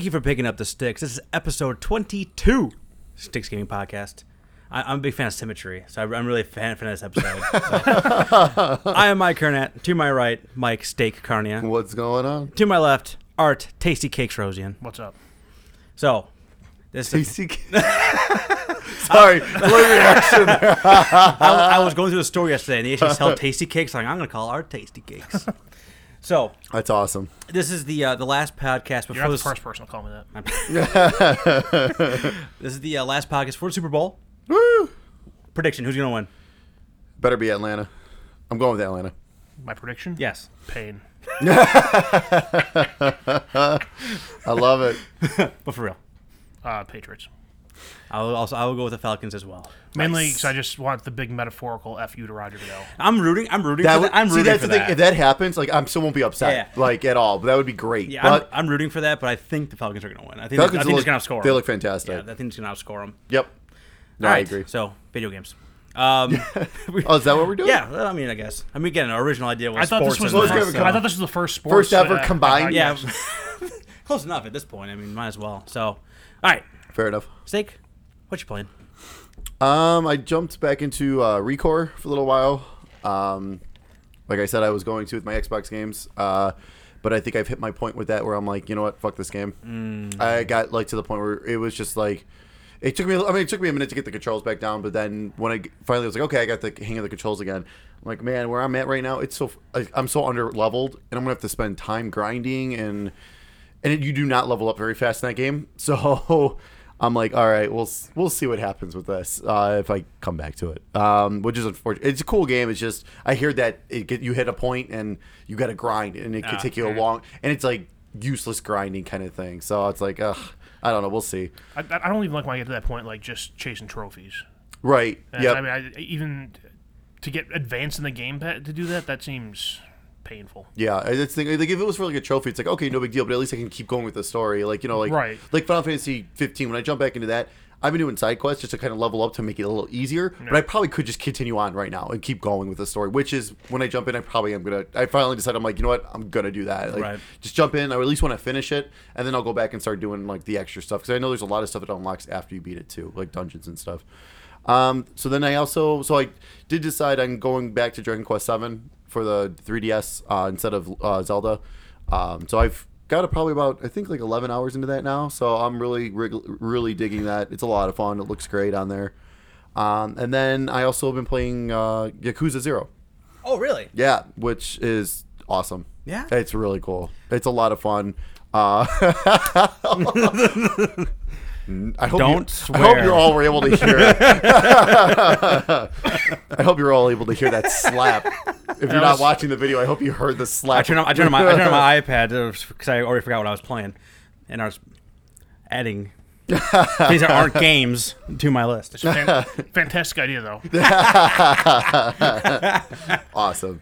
Thank you for picking up the sticks. This is episode 22, Sticks Gaming Podcast. I, I'm a big fan of symmetry, so I, I'm really a fan, fan of this episode. So. I am Mike Carnett. To my right, Mike Steak Carnia. What's going on? To my left, Art Tasty Cakes Rosian. What's up? So, this is, Tasty. Sorry, delayed reaction. I, I was going through the store yesterday, and they actually sell Tasty Cakes. I'm like, I'm going to call Art Tasty Cakes. So, That's awesome. this is the uh, the last podcast before You're not the this- first person to call me that. This is the uh, last podcast for the Super Bowl. Woo! Prediction: Who's going to win? Better be Atlanta. I'm going with Atlanta. My prediction? Yes. Pain. I love it. But for real, Uh, Patriots. I will also I will go with the Falcons as well. Mainly because I just want the big metaphorical F you to Roger Goodell. I'm rooting. I'm rooting That for would, that. I'm see, rooting that's for the thing. If that happens, like, I'm still won't be upset, Yeah. like at all. But that would be great. yeah, but I'm, I'm rooting for that, but I think the Falcons are going to win. I think Falcons I think look, it's going to outscore. They look fantastic. Yeah, I think it's going to outscore them. Yep. No, All I agree. So video games. Um, we- Oh, is that what we're doing? yeah, well, I mean, I guess. I mean, again, our original idea was I thought this sports was and the Let's that, go first, so- I thought this was the first sports First ever uh, combined? yeah, close enough at this point. I mean, might as well. So, all right, Fair enough. Steak, what you playing? Um, I jumped back into uh, Recore for a little while. Um, like I said, I was going to with my Xbox games. Uh, but I think I've hit my point with that where I'm like, you know what, fuck this game. I got like to the point where it was just like, it took me. I mean, it took me a minute to get the controls back down. But then when I finally was like, okay, I got the hang of the controls again. I'm like, man, where I'm at right now, it's so I'm so under leveled, and I'm gonna have to spend time grinding and and it, you do not level up very fast in that game. So I'm like, all right, we'll we'll see what happens with this uh, if I come back to it. Um, which is unfortunate. It's a cool game. It's just I hear that it get, you hit a point and you got to grind, and it could Ah, take you a long, and it's like useless grinding kind of thing. So it's like, ugh, I don't know. We'll see. I, I don't even like when I get to that point, like just chasing trophies. Right. Yeah. I mean, I, even to get advanced in the game to do that, that seems painful. Yeah, it's like if it was for like a trophy, it's like okay, no big deal. But at least I can keep going with the story. Like you know, like Right. like Final Fantasy 15. When I jump back into that, I've been doing side quests just to kind of level up to make it a little easier. But I probably could just continue on right now and keep going with the story. Which is when I jump in, I probably am gonna. I finally decided I'm like, you know what, I'm gonna do that. Like, Right. just jump in. I at least want to finish it, and then I'll go back and start doing like the extra stuff because I know there's a lot of stuff that unlocks after you beat it too, like dungeons and stuff. Um, so then I also so I did decide I'm going back to Dragon Quest Seven for the 3DS uh, instead of uh, Zelda. Um, so I've got probably about I think like 11 hours into that now. So I'm really really digging that. It's a lot of fun. It looks great on there. Um, and then I also have been playing uh, Yakuza Zero. Oh, really? Yeah, which is awesome. Yeah? it's really cool. It's a lot of fun. Uh, I hope Don't you, I hope you all were able to hear it. I hope you're all able to hear that slap. If you're not watching the video, I hope you heard the slap. I turned on, I turned on my I turned on my iPad uh, because I already forgot what I was playing, and I was adding these aren't games to my list. Fan- fantastic idea, though. awesome.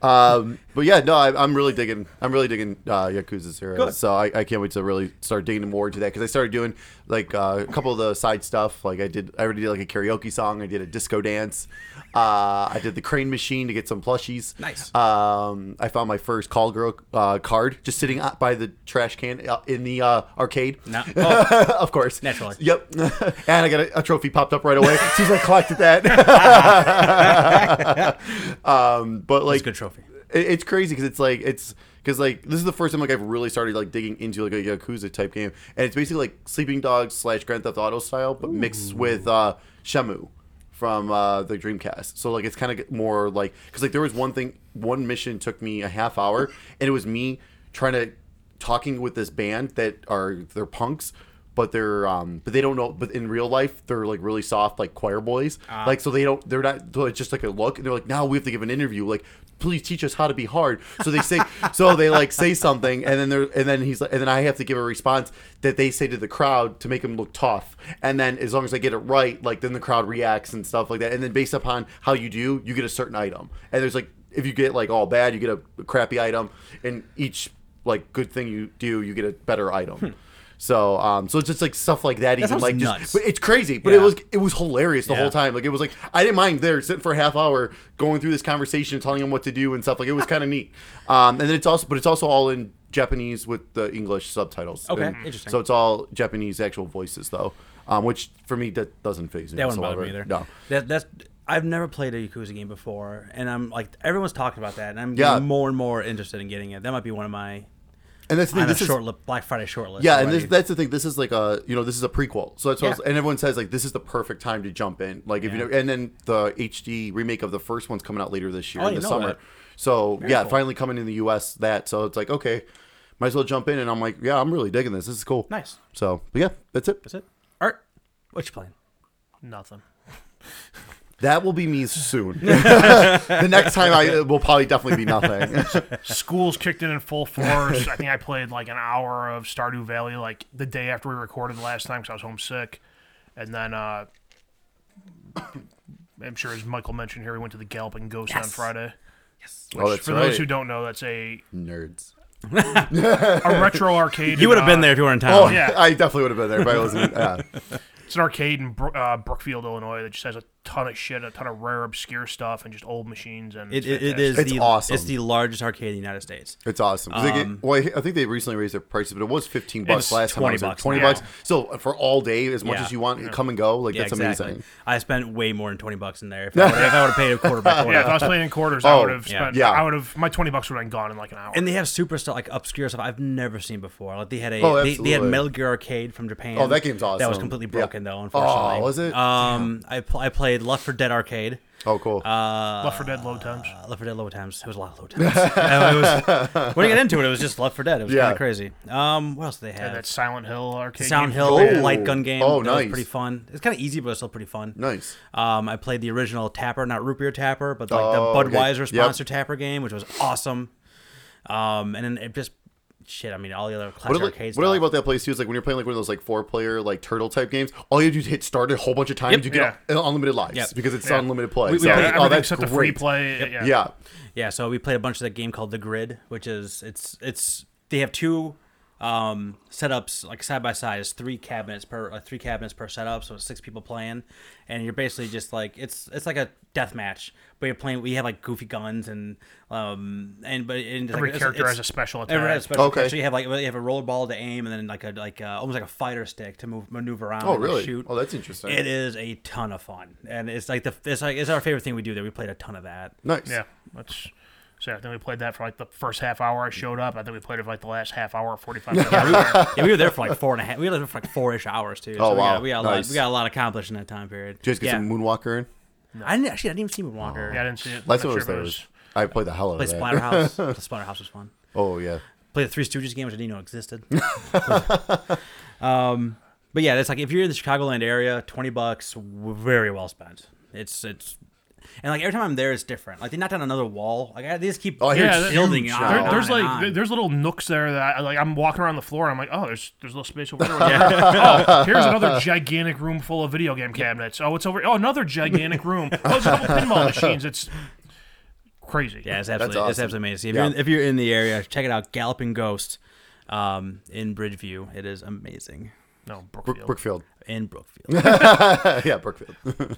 Um, but yeah, no, I, I'm really digging. I'm really digging uh, Yakuza Zero. Good. So I, I can't wait to really start digging more into that because I started doing like uh, a couple of the side stuff. Like I did, I already did like a karaoke song. I did a disco dance. Uh, I did the crane machine to get some plushies. Nice. Um, I found my first call girl uh, card just sitting by the trash can uh, in the uh, arcade. No. Oh, of course. Naturally. Yep. and I got a, a trophy popped up right away as soon as I collected that. um, but like a good trophy. It- it's crazy because it's like it's because like this is the first time like I've really started like digging into like a Yakuza type game, and it's basically like Sleeping Dogs slash Grand Theft Auto style, but mixed with uh, Shenmue from uh, the Dreamcast. So like it's kind of more like because like there was one thing, one mission took me a half hour, and it was me trying to talking with this band that are they're punks. But they're um, but they don't know. But in real life, they're like really soft, like choir boys. like so, they don't. They're not. It's just like a look, and they're like, now we have to give an interview. Like, please teach us how to be hard. So they say, so they like say something, and then they're, and then he's like, and then I have to give a response that they say to the crowd to make him look tough. And then as long as I get it right, like then the crowd reacts and stuff like that. And then based upon how you do, you get a certain item. And there's like, if you get like all bad, you get a crappy item, and each like good thing you do, you get a better item. Hmm. So, um, so it's just like stuff like that. even sounds like nuts. just, but it's crazy. But Yeah. it was it was hilarious the Yeah. whole time. Like it was like I didn't mind there sitting for a half hour going through this conversation, telling them what to do and stuff. Like it was kind of neat. Um, and then it's also, but it's also all in Japanese with the English subtitles. Okay, And interesting. So it's all Japanese actual voices though, um, which for me that doesn't phase me. That wouldn't bother me either. No. That that's I've never played a Yakuza game before, and I'm like everyone's talking about that, and I'm Yeah. getting more and more interested in getting it. That might be one of my And that's the thing. on This is short li- Black Friday shortlist. Yeah, and this, that's the thing. This is like a you know this is a prequel, so that's what I was- and everyone says like this is the perfect time to jump in. Like if you know, and then the HD remake of the first one's coming out later this year Oh, in the didn't know summer. that. So yeah, cool. finally coming in the U.S. That so it's like okay, might as well jump in, and I'm like yeah, I'm really digging this. This is cool. nice. So but yeah, that's it. That's it. Art, what you playing? Nothing. That will be me soon. the next time I it will probably definitely be nothing. School's kicked in in full force. I think I played like an hour of Stardew Valley like the day after we recorded the last time because I was homesick, and then uh, I'm sure as Michael mentioned here, we went to the Galloping Ghost on Yes. Friday. oh, Which, that's for right. those who don't know, that's a Nerds. a retro arcade. You would have in, been uh, there if you were in town. Oh yeah. yeah, I definitely would have been there but I wasn't. Yeah. It's an arcade in Bro- uh, Brookfield, Illinois, that just has a ton of shit, a ton of rare, obscure stuff, and just old machines. And It, it's it, it fantastic. is It's the awesome. it's the largest arcade in the United States. It's awesome. 'Cause they get- Um, well, I I think they recently raised their prices, but it was fifteen bucks It's last time. I 20 was there. bucks Twenty now. bucks. So for all day, as much Yeah. as you want, come and go. Like Yeah, that's exactly. amazing. I spent way more than twenty bucks in there. If I would have paid a quarter by quarter. Yeah, if I was playing in quarters, I Oh, would have yeah. spent. Yeah. I would have. My twenty bucks would have been gone in like an hour. And they have super stuff like obscure stuff I've never seen before. Like they had a Oh, they, they had. Metal Gear Arcade from Japan. Oh, that game's awesome. That was awesome. completely Yeah. broken though, unfortunately. Oh, was it? Um, I I played Left 4 Dead Arcade. Oh, cool. Uh, Left 4 Dead load times. uh, Left 4 Dead low times. It was a lot of low times. It was, when you get into it, it was just Left 4 Dead. It was Yeah. kind of crazy. Um, what else did they have? And that Silent Hill arcade. Sound game. Hill Oh. light gun game. Oh, that was nice. pretty fun. It's kind of easy, but it's still pretty fun. nice. Um, I played the original Tapper, not Root Beer Tapper, but like Oh, the okay. Budweiser Yep. sponsor Tapper game, which was awesome. Um, and then it just shit. I mean, all the other What I, classic like, arcade what I like about that place too is like when you're playing like one of those like four player like turtle type games, all you have to do is hit start a whole bunch of times. Yep. You get unlimited lives Yep. because it's Yeah. unlimited play. We- we so, played oh, that's except the free great. play. Yeah. Yeah. Yeah, so we played a bunch of that game called The Grid, which is it's it's they have two um, setups like side by side. is three cabinets per uh, three cabinets per setup, so it's six people playing, and you're basically just like it's it's like a death match, but you're playing. We have like goofy guns and um and but and it's Every like, it's- character it's- has a special attack. Everyone has a special Okay. okay. So you have like you have a roller ball to aim, and then like a like a, almost like a fighter stick to move maneuver around. Oh, and, really? Shoot. Oh, that's interesting. It is a ton of fun, and it's like the it's like it's our favorite thing we do. There, we played a ton of that. Nice. Yeah, that's. So I think we played that for like the first half hour I showed up. I think we played it for like the last half hour, forty five minutes. yeah, we were there for like four and a half. We were there for like four ish hours too. Oh, we wow. Got, we got a lot. We got a lot accomplished in that time period. Did you guys get yeah. some Moonwalker in? I didn't actually. I didn't even see Moonwalker. yeah, I didn't see it. Last Not time I was there was I played the hell out Played of that. Splatterhouse. the Splatterhouse was fun. Oh yeah. Played the Three Stooges game, which I didn't know existed. um, but yeah, it's like if you're in the Chicagoland area, twenty bucks, very well spent. It's it's. And like every time I'm there, it's different. Like they knock down another wall. Like I, they just keep Oh, I hear Yeah, building huge on There, and there's on and like on. there's little nooks there that I, like I'm walking around the floor. and I'm like, oh, there's there's a little space over there. oh, here's another gigantic room full of video game cabinets. Oh, it's over. Oh, another gigantic room. Oh, there's a couple pinball machines. It's crazy. Yeah, it's absolutely, it's absolutely amazing. If, Yeah. you're in, if you're in the area, check it out. Galloping Ghost um, in Bridgeview. It is amazing. No, Brookfield. Brookfield. In Brookfield. yeah, Brookfield. Brookfield.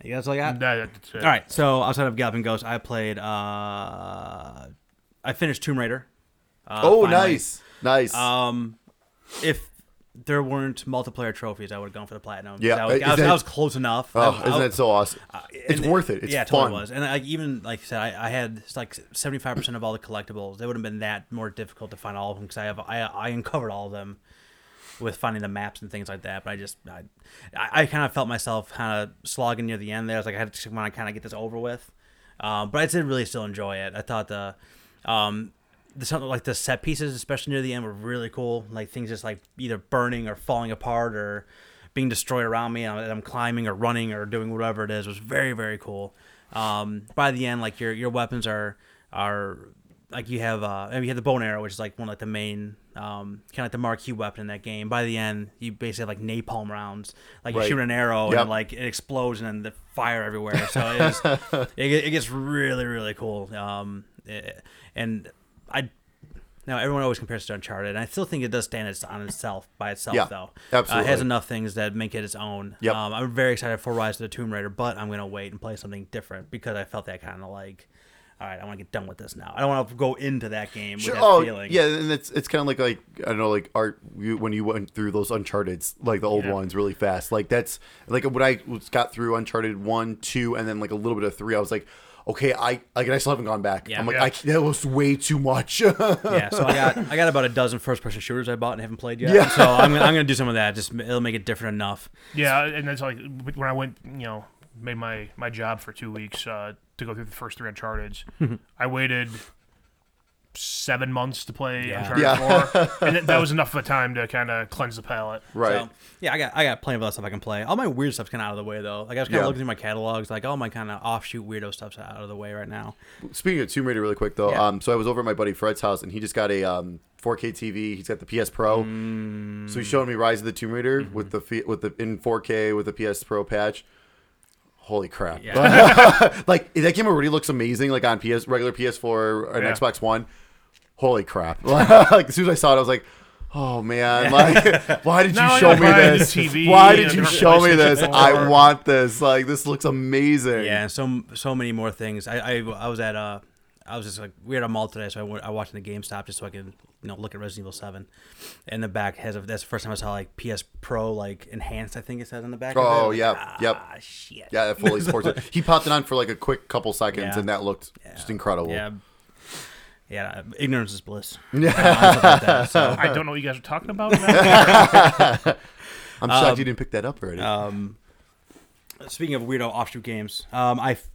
I think that's all I got. That- that's it. All right. So outside of Galloping Ghost, I played. Uh, I finished Tomb Raider. Uh, oh, finally. nice, nice. Um, if there weren't multiplayer trophies, I would have gone for the platinum. Yeah, I was, is I was, that- I was close enough. oh, I- I- isn't that so awesome? it's worth it. It's yeah, it fun. totally was. And I even like I said, I, I had it's like seventy five percent of all the collectibles. It would have been that more difficult to find all of them because I have I I uncovered all of them with finding the maps and things like that. But I just I I, kind of felt myself kind of slogging near the end there. I was like I had to want to kind of get this over with. Um, but I did really still enjoy it. I thought the um the something like the set pieces, especially near the end, were really cool. Like things just like either burning or falling apart or being destroyed around me, and I'm- and I'm climbing or running or doing whatever it is. was very very cool. Um, by the end, like your your weapons are are like you have uh you have the bone arrow, which is like one of like the main um kind of like the marquee weapon in that game. By the end, you basically have like napalm rounds. Like you Right. shoot an arrow Yep. and like it explodes and then the fire everywhere. So it, is, it, it gets really really cool. Um, it- and I now everyone always compares it to Uncharted, and I still think it does stand its, on itself by itself Yeah, though. Uh, it absolutely. has enough things that make it its own. Yep. Um, I'm very excited for Rise of the Tomb Raider, but I'm gonna wait and play something different because I felt that kind of like all right, I want to get done with this now. I don't want to go into that game Sure. with that Oh, feeling. yeah, and it's it's kind of like like I don't know, like art you, when you went through those Uncharted, like the old Yeah. ones, really fast. Like that's like when I got through Uncharted one, two, and then like a little bit of three. I was like, okay, I like I still haven't gone back. Yeah. I'm like, Yeah. I, that was way too much. yeah. So I got I got about a dozen first person shooters I bought and haven't played yet. Yeah. So I'm gonna, I'm gonna do some of that. Just it'll make it different enough. Yeah, and that's like when I went, you know, made my my job for two weeks uh, to go through the first three Uncharted's. I waited seven months to play Yeah. Uncharted Yeah. Four, and that- that was enough of a time to kind of cleanse the palate. right. So, yeah, I got I got plenty of other stuff I can play. All my weird stuff's kind of out of the way though. Like I was kind of Yeah. looking through my catalogs, like all my kind of offshoot weirdo stuff's out of the way right now. Speaking of Tomb Raider, really quick though, Yeah. um, so I was over at my buddy Fred's house, and he just got a um 4K TV. He's got the PS Pro, so he's showing me Rise of the Tomb Raider Mm-hmm. with the with the in 4K with the PS Pro patch. Holy crap! Yeah. like that game already looks amazing, like on PS regular PS4 and Yeah. Xbox One. Holy crap! like as soon as I saw it, I was like. Oh man! Like, why did you Now show me buy a new this? TV Why did you show me this? 4. I want this. Like, this looks amazing. Yeah, so so many more things. I I, I was at uh I was just like we had a mall today, so I went I watched in the GameStop just so I could you know look at Resident Evil Seven. And the back has a, that's the first time I saw like PS Pro like enhanced. I think it says on the back. of it. Oh, Like, yep, ah, yep. Shit. Yeah, that fully supports it. He popped it on for like a quick couple seconds, Yeah. and that looked just incredible. Yeah. Yeah, ignorance is bliss. Yeah. Like so, I don't know what you guys are talking about. I'm shocked you didn't pick that up already. um, speaking of weirdo offshoot games, um, I f-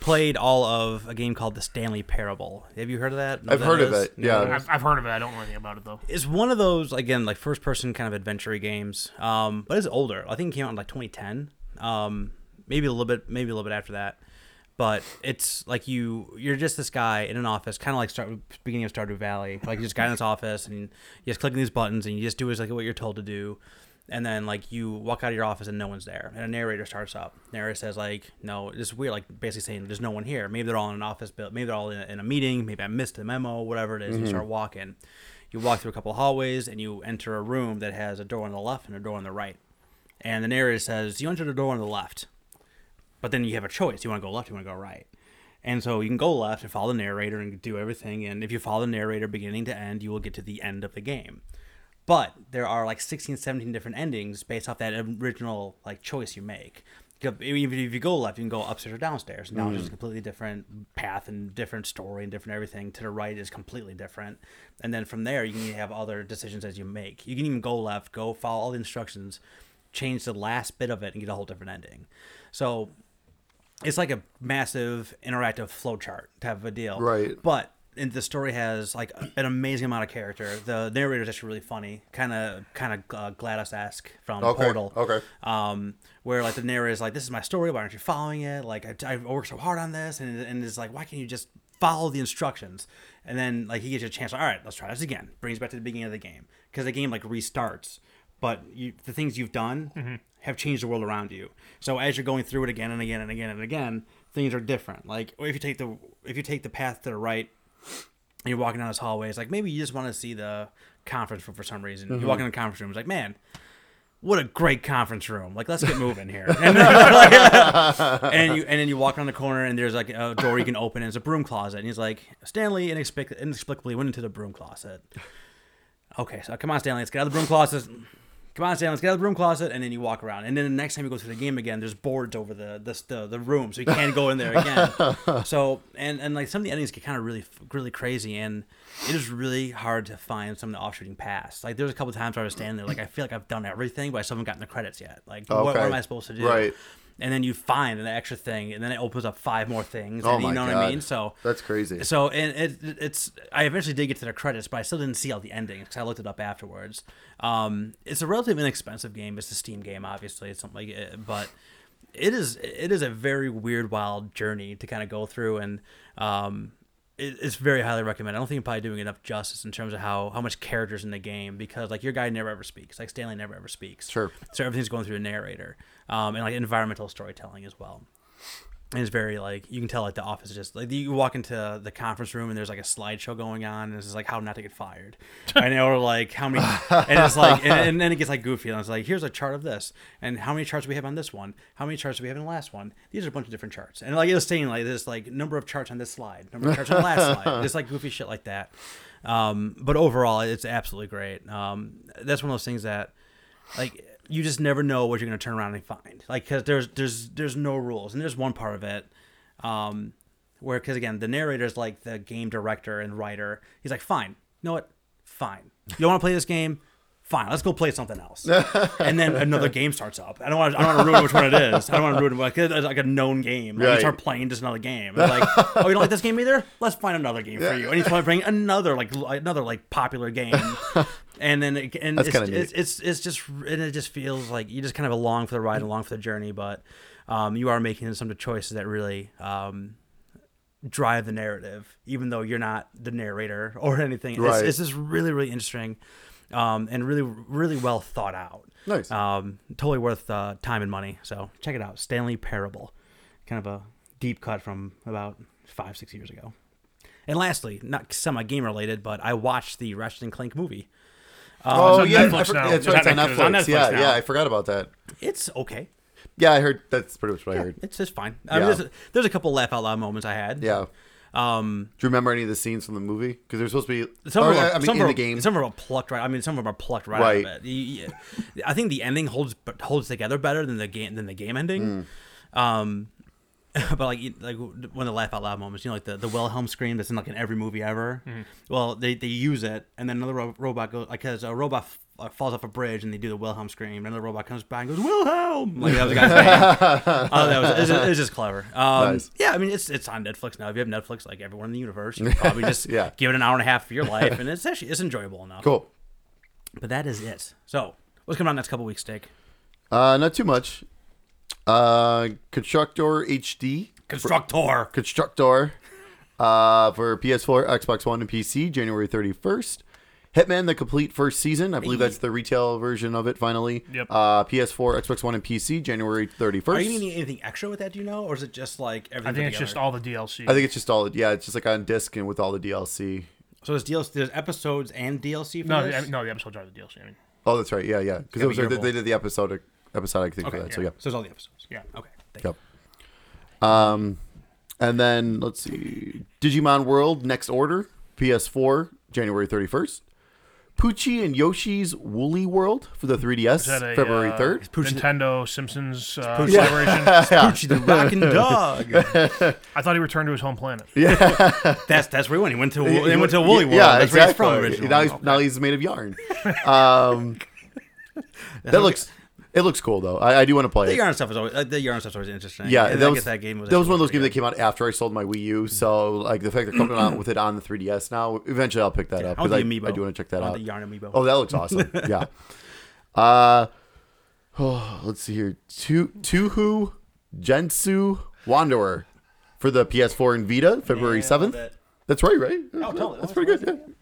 played all of a game called The Stanley Parable. Have you heard of that? Know I've what heard that of it, yeah. what it is? I've, I've heard of it. I don't know anything about it though. It's one of those again like first person kind of adventure games, um, but it's older. I think it came out in like 2010, um, maybe a little bit, maybe a little bit after that. But it's like you you're just this guy in an office, kind of like start beginning of Stardew Valley. Like you're just guy in this office, and you just clicking these buttons, and you just do exactly what you're told to do. And then like you walk out of your office and no one's there, and a narrator starts up. Narrator says like, "No, it's weird." Like basically saying, "There's no one here." Maybe they're all in an office build. Maybe they're all in a, in a meeting. Maybe I missed a memo. Whatever it is, you mm-hmm. start walking. You walk through a couple of hallways and you enter a room that has a door on the left and a door on the right. And the narrator says, "You enter the door on the left." But then you have a choice. You want to go left, you want to go right. And so you can go left and follow the narrator and do everything. And if you follow the narrator beginning to end, you will get to the end of the game. But there are like 16, 17 different endings based off that original like choice you make. Even if you go left, you can go upstairs or downstairs. Now it's just a mm. completely different path and different story and different everything. To the right is completely different. And then from there, you can have other decisions as you make. You can even go left, go follow all the instructions, change the last bit of it, and get a whole different ending. So it's like a massive interactive flowchart type of a deal. Right. But and the story has like an amazing amount of character. The narrator is actually really funny, kind of kind of uh, GLaDOS esque from Okay, Portal. okay. Um, where like the narrator is like, "This is my story. Why aren't you following it? Like I, I worked so hard on this," and and it's like, "Why can't you just follow the instructions?" And then like he gives you a chance. All right, let's try this again. Brings you back to the beginning of the game because the game like restarts, but you, the things you've done have changed the world around you. So as you're going through it again and again and again and again, things are different. Like if you take the if you take the path to the right and you're walking down this hallway, it's like maybe you just want to see the conference room for some reason. You mm-hmm. walk in the conference room, it's like, man, what a great conference room! Like, let's get moving here. And, and you and then you walk around the corner, and there's like a door you can open, and it's a broom closet. And he's like, Stanley inexplic- inexplicably went into the broom closet. Okay, so come on, Stanley, let's get out of the broom closet. Come on, Sam, let's get out of the broom closet, and then you walk around. And then the next time you go through the game again, there's boards over the the the, the room, so you can't go in there again. so and and like some of the endings get kind of really really crazy, and it is really hard to find some of the offshooting paths. Like there's a couple times where I was standing there, like I feel like I've done everything, but I still haven't gotten the credits yet. Like what, what am I supposed to do? Right. And then you find an extra thing, and then it opens up five more things. Oh and you my know what I mean? So That's crazy. so and it, it's I eventually did get to the credits, but I still didn't see all the endings because I looked it up afterwards. Um, it's a relatively inexpensive game. It's a Steam game, obviously. It's something like it, but it is it is a very weird, wild journey to kind of go through, and um, it, it's very highly recommended. I don't think I'm probably doing enough justice in terms of how how much characters in the game because like your guy never ever speaks, like Stanley never ever speaks. Sure. So everything's going through a narrator, um, and like environmental storytelling as well. and it's very like you can tell like the office is just like you walk into the conference room and there's like a slideshow going on and it's just like how not to get fired. And or like how many and it's like and, and then it gets like goofy and it's like here's a chart of this and how many charts do we have on this one how many charts do we have in the last one? These are a bunch of different charts. And like it was saying like this like number of charts on this slide number of charts on the last slide just like goofy shit like that. Um, but overall it's absolutely great. Um, that's one of those things that like you just never know what you're going to turn around and find. Like because there's there's there's no rules and there's one part of it um where because again the narrator's like the game director and writer. He's like fine. You know what? Fine. You don't want to play this game fine let's go play something else. And then another game starts up. I don't want to, i don't want to ruin which one it is. I don't want to ruin it like, it's like a known game. Right. you start playing just another game. And like oh you don't like this game either? Let's find another game for you. And trying to bring another like another like popular game. And then it, and it's, it's it's it's just and it just feels like you just kind of along for the ride, along for the journey, but um, you are making some of the choices that really um, drive the narrative, even though you're not the narrator or anything. Right. It's, it's just really really interesting um, and really really well thought out. Nice. Um, totally worth uh, time and money. So check it out, Stanley Parable, kind of a deep cut from about five six years ago. And lastly, not semi game related, but I watched the Ratchet and Clank movie. oh on yeah, Netflix I for- that's It's right. It's on Netflix. It's on Netflix. Yeah, now. yeah. I forgot about that. It's okay. Yeah, I heard. That's pretty much what I heard. It's just fine. I mean, Yeah. there's, there's a couple laugh out loud moments I had. Yeah. Um, Do you remember any of the scenes from the movie? Because they're supposed to be. some or, of them, are, I mean, some in of the game. Some of them are plucked right. I mean, some of them are plucked right, Right. out of it. You- you- I think the ending holds holds together better than the game than the game ending. Hmm. Um, but like you- like one of the laugh out loud moments, you know, like the the Wilhelm scream that's in like in every movie ever. Well, they they use it, and then another ro- robot goes like because a robot. f- uh, falls off a bridge and they do the Wilhelm scream. And another robot comes by and goes Wilhelm. Like that was the guy's name. Oh, that was it's just, it's just clever. Um, Nice. Yeah, I mean it's it's on Netflix now. If you have Netflix, like everyone in the universe, you can probably just Yeah. give it an hour and a half of your life, and it's actually it's enjoyable enough. Cool. But that is it. So what's coming out next couple weeks, Steak? Uh, not too much. Uh, Constructor HD. Constructor. Constructor. Uh, for PS4, Xbox One, and PC, January 31st. Hitman: The Complete First Season. I believe that's the retail version of it. Finally. Yep. Uh, PS4, Xbox One, and PC, January 31st. Are you needing anything extra with that? Do you know, or is it just like everything? I think put it's just all the DLC. I think it's just all. Yeah, it's just like on disc and with all the DLC. So there's DLC. There's episodes and DLC for no, this. the, no, the episodes are the DLC. I mean, Oh, that's right. Yeah, yeah. Because Yeah, it was they, they did the episodic episodic thing Okay, for that. So yeah. yeah. So it's all the episodes. yeah. Okay. Thank you. Um, and then let's see, Digimon World Next Order PS4 January 31st. Poochie and Yoshi's Woolly World for the 3DS a, February uh, 3rd. Poochie- Nintendo Simpsons uh, Poochie- celebration. Poochie the rockin' dog. I thought he returned to his home planet. Yeah, that's that's where he went. He went to he went to Woolly World. Yeah, that's exactly. where he's from originally. Now he's, now he's made of yarn. Um, that looks it looks cool though. I, I do want to play it. the it. yarn stuff is always uh, the yarn stuff's always interesting. Yeah, and that I was that game was that was one of those games that came out after I sold my Wii U. So like the fact they're coming out with it on the 3DS now, eventually I'll pick that up because the I. I do want to check that out. the yarn amiibo. Oh, that looks awesome. yeah. Uh, oh, let's see here. Tu Touhou Genso Wanderer for the PS4 and Vita, February Yeah, seventh. it. That's right, right? Oh, totally. That's pretty good. Yeah.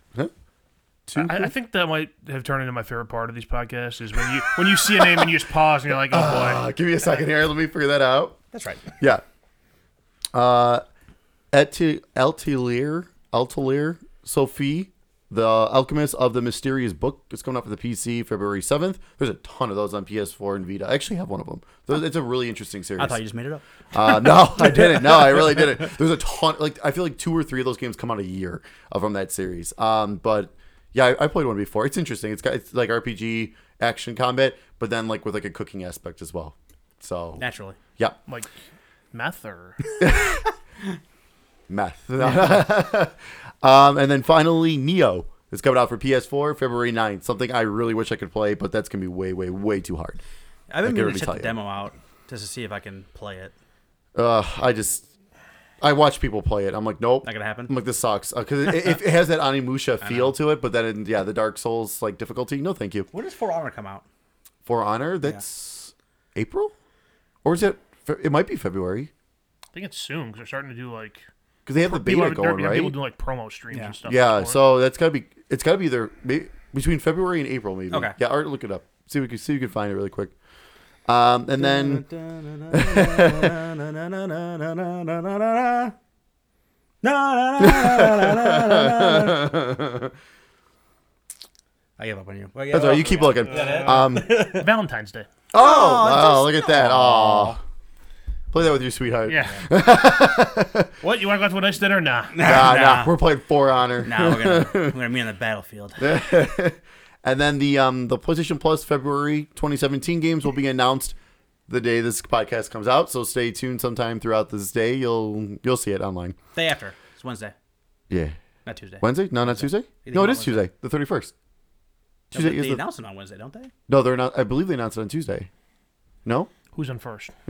Huh? Touhou? I, I think that might have turned into my favorite part of these podcasts is when you when you see a name and you just pause and you're like, oh boy. Uh, give me a second here. Let me figure that out. That's right. Yeah. Uh, Eti- Altelier, Altelier, Sophie, the Alchemist of the Mysterious Book is coming out for the PC February 7th. There's a ton of those on PS4 and Vita. I actually have one of them. It's a really interesting series. I thought you just made it up. Uh, no, I didn't. No, I really didn't. There's a ton. Like I feel like two or three of those games come out a year uh, from that series. Um, but yeah, I, I played one before. It's interesting. It's got it's like RPG action combat, but then like with like a cooking aspect as well. So Naturally. yeah, Like meth or meth. um, and then finally, Nioh is coming out for PS4 February 9th. Something I really wish I could play, but that's gonna be way, way, way too hard. I've been can meaning already to check the you. demo out just to see if I can play it. Uh, I just I watch people play it. I'm like, nope. Not gonna happen. I'm like, this sucks uh, because it, it, it has that Onimusha feel to it, but then in, yeah, the Dark Souls like difficulty. No, thank you. When does For Honor come out? For Honor, that's April, or is it? It might be February I think it's soon because they're starting to do like because they have the people beta are, they're- going, right? People do like promo streams Yeah. and stuff. Yeah, for it. so that's gotta be. It's gotta be either may- between February and April, maybe. Okay. Yeah, or look it up. See if we can see if we can find it really quick. Um, and then I give up on you. that's all right. You keep looking. Um, Valentine's Day. oh, wow, look at that. Oh, play that with your sweetheart. Yeah. what you want to go out to a nice dinner? Nah. Nah, nah, Nah. we're playing For Honor. Now we're gonna we're gonna be on the battlefield. And then the um the PlayStation Plus February 2017 games will be announced the day this podcast comes out. So stay tuned sometime throughout this day. You'll you'll see it online. Day after. It's Wednesday, Yeah. not Tuesday. Wednesday? No, not Tuesday. No, it is about is Tuesday, the 31st. No, Tuesday is they the announce it on Wednesday, don't they? no. They're not. I believe they announced it on Tuesday. No. Who's on first?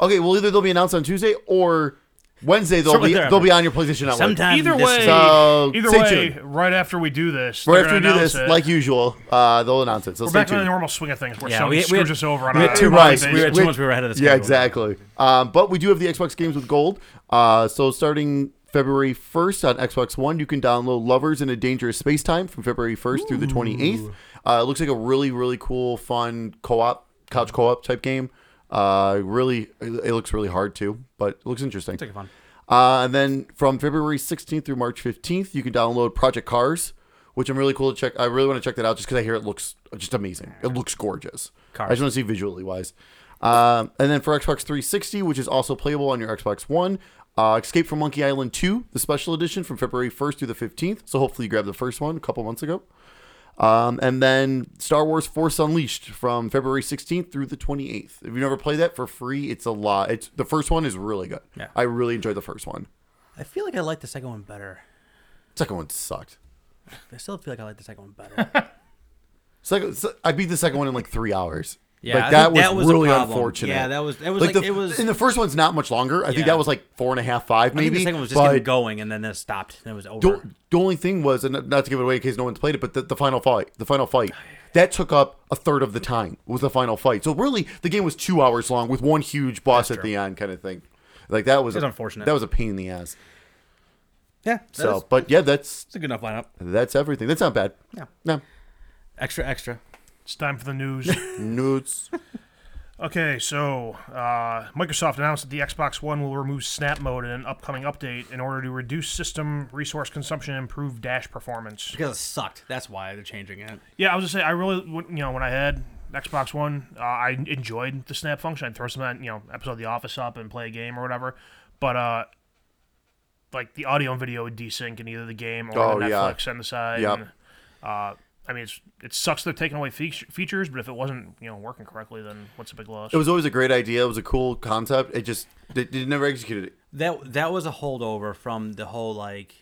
Okay. Well, either they'll be announced on Tuesday or Wednesday. They'll Certainly be there. they'll be on your PlayStation Network. Sometime Either way, So, either stay way, tuned. right after we do this, Right after we do this, it. like usual, uh, they'll announce it. So we're stay back in the tuned. normal swing of things where Yeah, somebody we- we screws had- us over on we a had two monthly rights. basis. We were two Which- months we were ahead of the Yeah, schedule. exactly. Um, but we do have the Xbox games with gold. Uh, so starting February 1st on Xbox One, you can download Lovers in a Dangerous Space Time from February 1st through the 28th. Uh, it looks like a really, really cool, fun co-op, couch co-op type game. Uh, really, it looks really hard too, but it looks interesting. It's like fun. Uh, and then from February 16th through March 15th, you can download Project Cars, which I'm really cool to check. I really want to check that out just because I hear it looks just amazing. It looks gorgeous. Cars. I just want to see visually wise. Um, and then for Xbox 360, which is also playable on your Xbox One, uh, Escape from Monkey Island 2, the special edition from February 1st through the 15th. So hopefully you grabbed the first one a couple months ago. Um, and then Star Wars Force Unleashed from February 16th through the 28th. If you never played that for free, it's a lot. It's the first one is really good. Yeah. I really enjoyed the first one. I feel like I like the second one better. Second one sucked. I still feel like I like the second one better. Second, se- I beat the second one in like three hours. Yeah, like that was, that was really unfortunate. Yeah, that was- that was like, like- the, it was- And the first one's not much longer. I think that was like four and a half, five I maybe. think the second one was just going, and then it stopped, and it was over. The, the only thing was, and not to give it away in case no one's played it, but the, the final fight, the final fight, that took up a third of the time was the final fight. So really, the game was two hours long with one huge boss at the end, kind of thing. Like that was It's a- unfortunate. That was a pain in the ass. yeah, So, that's, but yeah, that's it's a good enough lineup. that's everything. That's not bad. Yeah, No, extra, extra. It's time for the news. nudes. Okay, so uh, Microsoft announced that the Xbox One will remove Snap Mode in an upcoming update in order to reduce system resource consumption and improve dash performance. Because it sucked. That's why they're changing it. Yeah, I was gonna say I really, when- you know, when I had Xbox One, uh, I enjoyed the Snap function. I'd throw some, you know, episode of The Office up and play a game or whatever. But uh, like the audio and video would desync in either the game or Oh, the yeah. Netflix on the side. Yep. And, uh, I mean, it's it sucks they're taking away feature, features, but if it wasn't, you know, working correctly, then what's the big loss? It was always a great idea. It was a cool concept. It just they, they never executed it. That that was a holdover from the whole like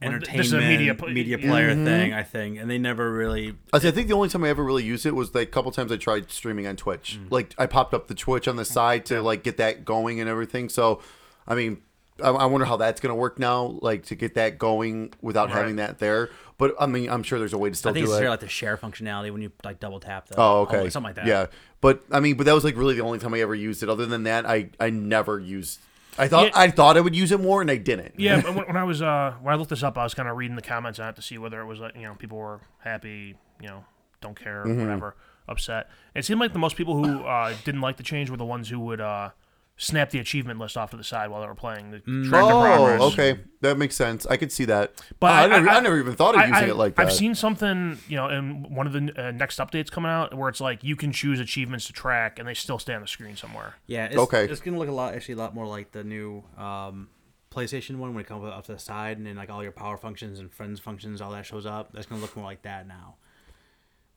entertainment this is a media, media player Mm-hmm. thing. I think, and they never really. I see, I think the only time I ever really used it was like a couple times I tried streaming on Twitch. Mm. Like I popped up the Twitch on the side to like get that going and everything. So, I mean, I, I wonder how that's gonna work now. Like to get that going without having that there. But I mean, I'm sure there's a way to still I think do it's it. like the share functionality when you like double tap the. Oh, okay. something like that. Yeah, but I mean, but that was like really the only time I ever used it. Other than that, I I never used. I thought Yeah. I thought I would use it more, and I didn't. Yeah, but when, when I was uh, when I looked this up, I was kind of reading the comments on it to see whether it was like you know people were happy, you know, don't care, Mm-hmm. whatever, upset. It seemed like the most people who uh, didn't like the change were the ones who would uh, snap the achievement list off to the side while they were playing. The track the progress. Oh, okay, that makes sense. I could see that. But Oh, I, I- never, I- I, never even thought of I- using I- it like that. I've seen something, you know, in one of the uh, next updates coming out where it's like you can choose achievements to track and they still stay on the screen somewhere. Yeah. It's, Okay. It's gonna look a lot, actually, a lot more like the new um, PlayStation one when it comes up to the side and then like all your power functions and friends functions, all that shows up. That's gonna look more like that now.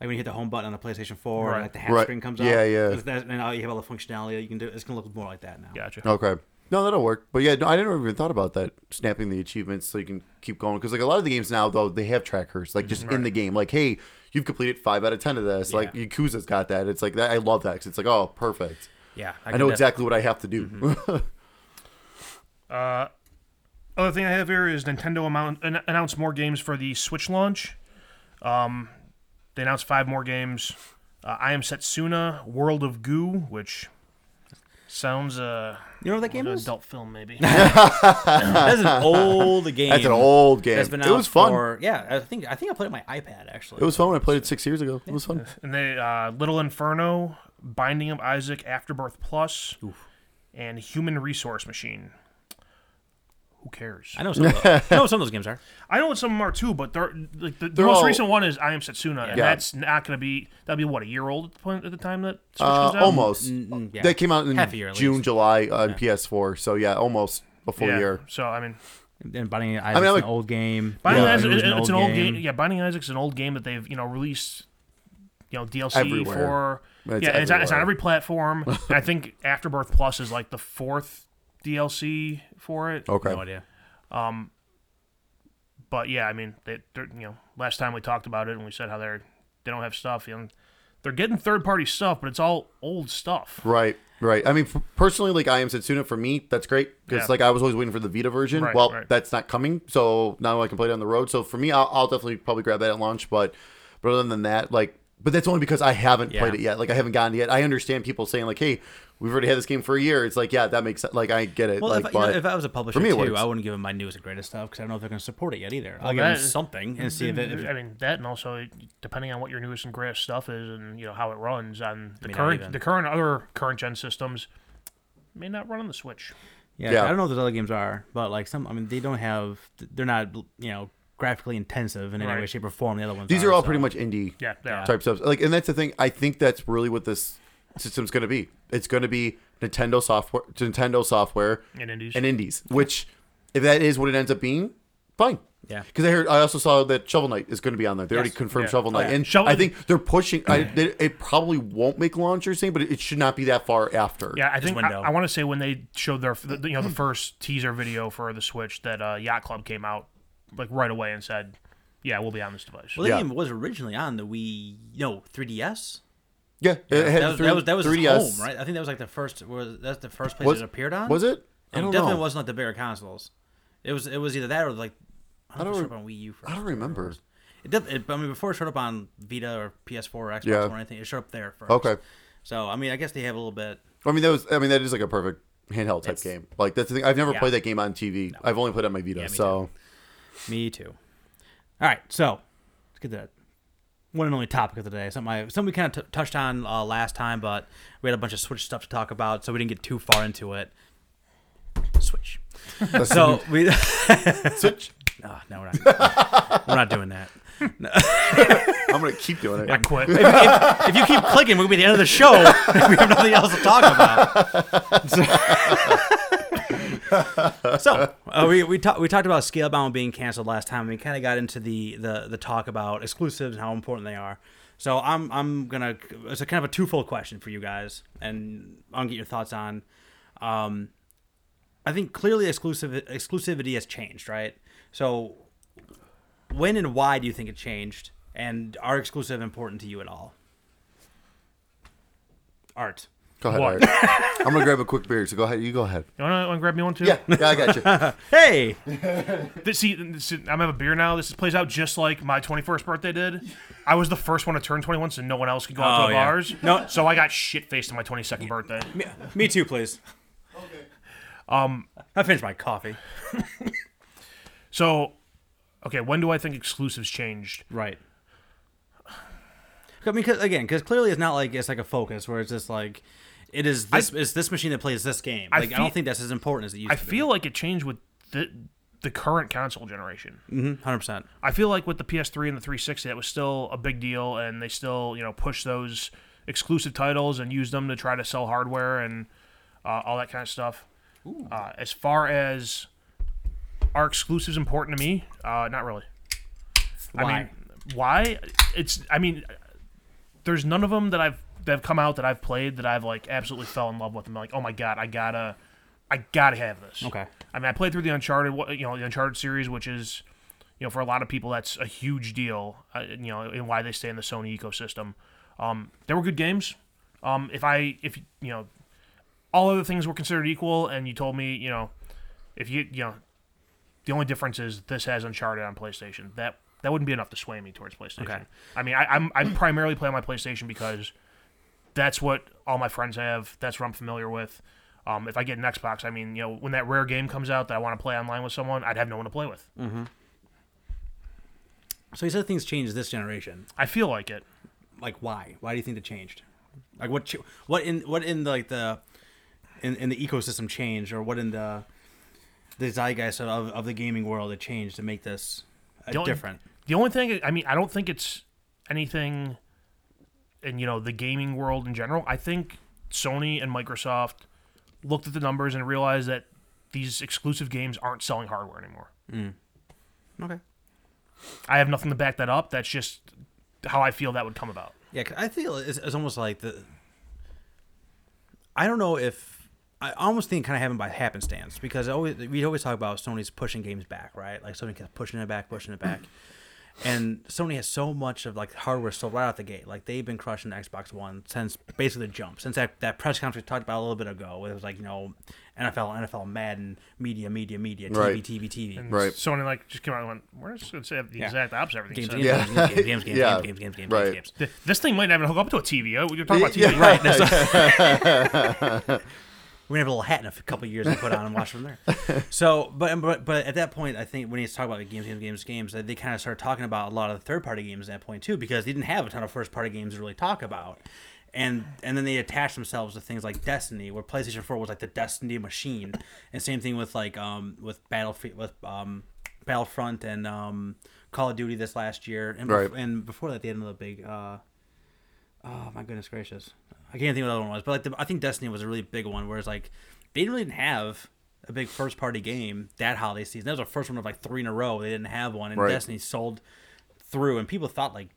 Like when you hit the home button on the PlayStation 4, Right. and like the half Right. screen comes up. Yeah, yeah. That- and you have all the functionality you can do. It's gonna look more like that now. Gotcha. Okay. No, that'll work. But yeah, no, I never even thought about that. Snapping the achievements so you can keep going. Because like a lot of the games now, though, they have trackers like just in the game. Like, hey, you've completed five out of ten of this. Like Yeah. Yakuza's got that. It's like that. I love that. 'cause it's like, oh, perfect. Yeah. I, can know def- exactly what I have to do. Uh, other thing I have here is Nintendo amount, an- announced more games for the Switch launch. Um, they announced five more games. Uh, I Am Setsuna, World of Goo, which sounds uh, You know what that game an is? adult film maybe. That's an old game. That's an old game. That's been It was fun. For, yeah, I think I think I played it on my iPad actually. It was fun when I played it six years ago. It was fun. and they uh, Little Inferno, Binding of Isaac, Afterbirth Plus, and Human Resource Machine. Who cares? I know some. Of those, I know what some of those games are. I know what some of them are too, but they're like the, the They're most all- recent one is I Am Setsuna, and Yeah. that's not going to be that'll be what a year old at the, point, at the time that Switch Uh, comes out. almost. Mm, yeah. That came out in Half a year at June, least. July on PS4. So yeah, almost a full yeah. year. So I mean, And Binding of Isaac's mean, like- an old game. Binding Yeah. of Isaac, It was it's an old game. Yeah, Binding of Isaac's an old game that they've you know released, you know DLC Everywhere. for. It's yeah, it's on, it's on everywhere. every platform. and I think Afterbirth Plus is like the fourth DLC for it. Okay. No idea. Um, But yeah, I mean, they, you know, last time we talked about it and we said how they're they don't have stuff. You know, they're getting third party stuff, but it's all old stuff. Right, right. I mean, f- personally, like I am Setsuna for me, that's great because Yeah. like I was always waiting for the Vita version. Right, well, right. that's not coming, so now I can play it on the road. So for me, I'll, I'll definitely probably grab that at launch. But but other than that, like, but that's only because I haven't Yeah. played it yet. Like I haven't gotten it yet. I understand people saying like, hey, we've already had this game for a year. It's like, yeah, that makes sense. Like I get it. Well, like, if, I- know, if I was a publisher me, too. I wouldn't give them my newest and greatest stuff because I don't know if they're going to support it yet either. I'll give that- them something and see if it. If, I mean that, and also depending on what your newest and greatest stuff is, and you know how it runs on the mean, current the current other current gen systems may not run on the Switch. yeah, Yeah. I don't know what those other games are, but like some, I mean, they don't have. They're not, you know, graphically intensive in any way, shape, or form. The other ones. these are all so- pretty much indie Yeah, they are. type stuff. Like, and that's the thing. I think that's really what this system's going to be. It's going to be Nintendo software, Nintendo software, in indies. and indies. Which, if that is what it ends up being, fine. Yeah. Because I heard, I also saw that Shovel Knight is going to be on there. They already Yes. confirmed Yeah. Shovel Oh, Knight, yeah. and Shovel- I think they're pushing. I, they, it probably won't make launch or something, but it should not be that far after. yeah, I think I, window. I want to say when they showed their the, you know the first teaser video for the Switch that uh, Yacht Club came out like right away and said, "Yeah, we'll be on this device." Well, the Yeah. game was originally on the Wii, no, 3DS. yeah. It had That was, three, that was that was 3DS. home, right? I think that was like the first. Was that's the first place Was- it appeared on? Was it? I It don't definitely know. wasn't like the bigger consoles. It was. It was either that or like. I don't, know if it don't showed up on Wii U. First I don't remember. It, def- it, I mean, before it showed up on Vita or PS4 or Xbox Yeah. or anything, it showed up there first. Okay. So I mean, I guess they have a little bit. I mean, that was. I mean, that is like a perfect handheld type It's- game. Like that's the thing. I've never Yeah. played that game on TV. I've only played it on my Vita. me so Me too. All right, so let's get to that one and only topic of the day. Something I, something we kind of t- touched on uh, last time, but we had a bunch of Switch stuff to talk about, so we didn't get too far into it. Switch. So we. Switch. no, no, we're not. we're not doing that. I'm gonna keep doing it. I it. quit. if, if, if you keep clicking, we'll be at the end of the show. we have nothing else to talk about. So, so, uh, we we, talk, we talked about Scalebound being canceled last time. We kind of got into the, the the talk about exclusives and how important they are. So I'm I'm gonna it's a kind of a twofold question for you guys, and I'll get your thoughts on. Um, I think clearly exclusive exclusivity has changed, right? So when and why do you think it changed? And are exclusive important to you at all? Art. Go ahead. What? Art. I'm gonna grab a quick beer. So go ahead. You go ahead. You want to grab me one too? Yeah. Yeah. I got you. Hey, This, see, this, I'm have a beer now. This plays out just like my 21st birthday did. I was the first one to turn 21, so no one else could go out Oh, to the yeah. bars. No. so I got shit faced on my 22nd birthday. me, me too, please. Okay. Um, I finished my coffee. so okay, when do I think exclusives changed? Right. I mean, cause, again, because clearly it's not like it's like a focus where it's just like it is this it's this machine that plays this game. I Like I, feel- don't think that's as important as it used I to be. I feel like it changed with the the current console generation. be. Hundred percent. I feel like with the PS3 and the 360, that was still a big deal, and they still, you know, push those exclusive titles and use them to try to sell hardware and uh, all that kind of stuff. Uh, as far as are exclusives important to me? Uh, not really. I Why? mean, why? It's. I mean, there's none of them that I've that have come out that I've played that I've like absolutely fell in love with. I'm like, oh my god, I gotta, I gotta have this. Okay. I mean, I played through the Uncharted, you know, the Uncharted series, which is, you know, for a lot of people, that's a huge deal, uh, you know, and why they stay in the Sony ecosystem. Um, they were good games. Um, if I, if you know, all other things were considered equal, and you told me, you know, if you, you know, the only difference is this has Uncharted on PlayStation. That that wouldn't be enough to sway me towards PlayStation. Okay. I mean, I, I'm I primarily play on my PlayStation because that's what all my friends have. That's what I'm familiar with. Um, if I get an Xbox, I mean, you know, when that rare game comes out that I want to play online with someone, I'd have no one to play with. So you said things changed this generation. I feel like it. Like why? Why do you think it changed? Like what ch- what in what in the, like the in, in the ecosystem changed or what in the the zeitgeist of, of the gaming world it changed to make this uh, The only- different. The only thing, I mean, I don't think it's anything in you know the gaming world in general. I think Sony and Microsoft looked at the numbers and realized that these exclusive games aren't selling hardware anymore. Okay. I have nothing to back that up. That's just how I feel that would come about. Yeah, 'cause I feel it's, it's almost like the. I don't know if I almost think it kind of happened by happenstance because always we always talk about Sony's pushing games back, right? Like Sony kept pushing it back, pushing it back, and Sony has so much of like hardware still right out the gate. Like they've been crushing the Xbox One since basically the jump, since that, that press conference we talked about a little bit ago. Where it was like you know NFL, NFL, Madden, media, media, media, TV, Right. TV, TV, And Right. Sony like just came out and went, "We're just going to say the Yeah. exact opposite of everything." games, games. Yeah. games, games, games, games, Yeah. games, games, games, Right. games. Th- This thing might not even hook up to a TV. Oh, You're talking about Yeah. TV, Right. that's- We're gonna have a little hat in a couple of years and put on and watch from there. So, but but but at that point, I think when he's talking about games, games, games, games, they kind of started talking about a lot of the third party games at that point too, because they didn't have a ton of first party games to really talk about. And and then they attached themselves to things like Destiny, where PlayStation Four was like the Destiny machine, and same thing with like um with Battlefield with um Battlefront and um Call of Duty this last year, and bef- and before that they had another big uh oh my goodness gracious, I can't think what the other one was, but like the, I think Destiny was a really big one. Whereas like they really didn't have a big first party game that holiday season. That was the first one of like three in a row. They didn't have one, and Right. Destiny sold through, and people thought like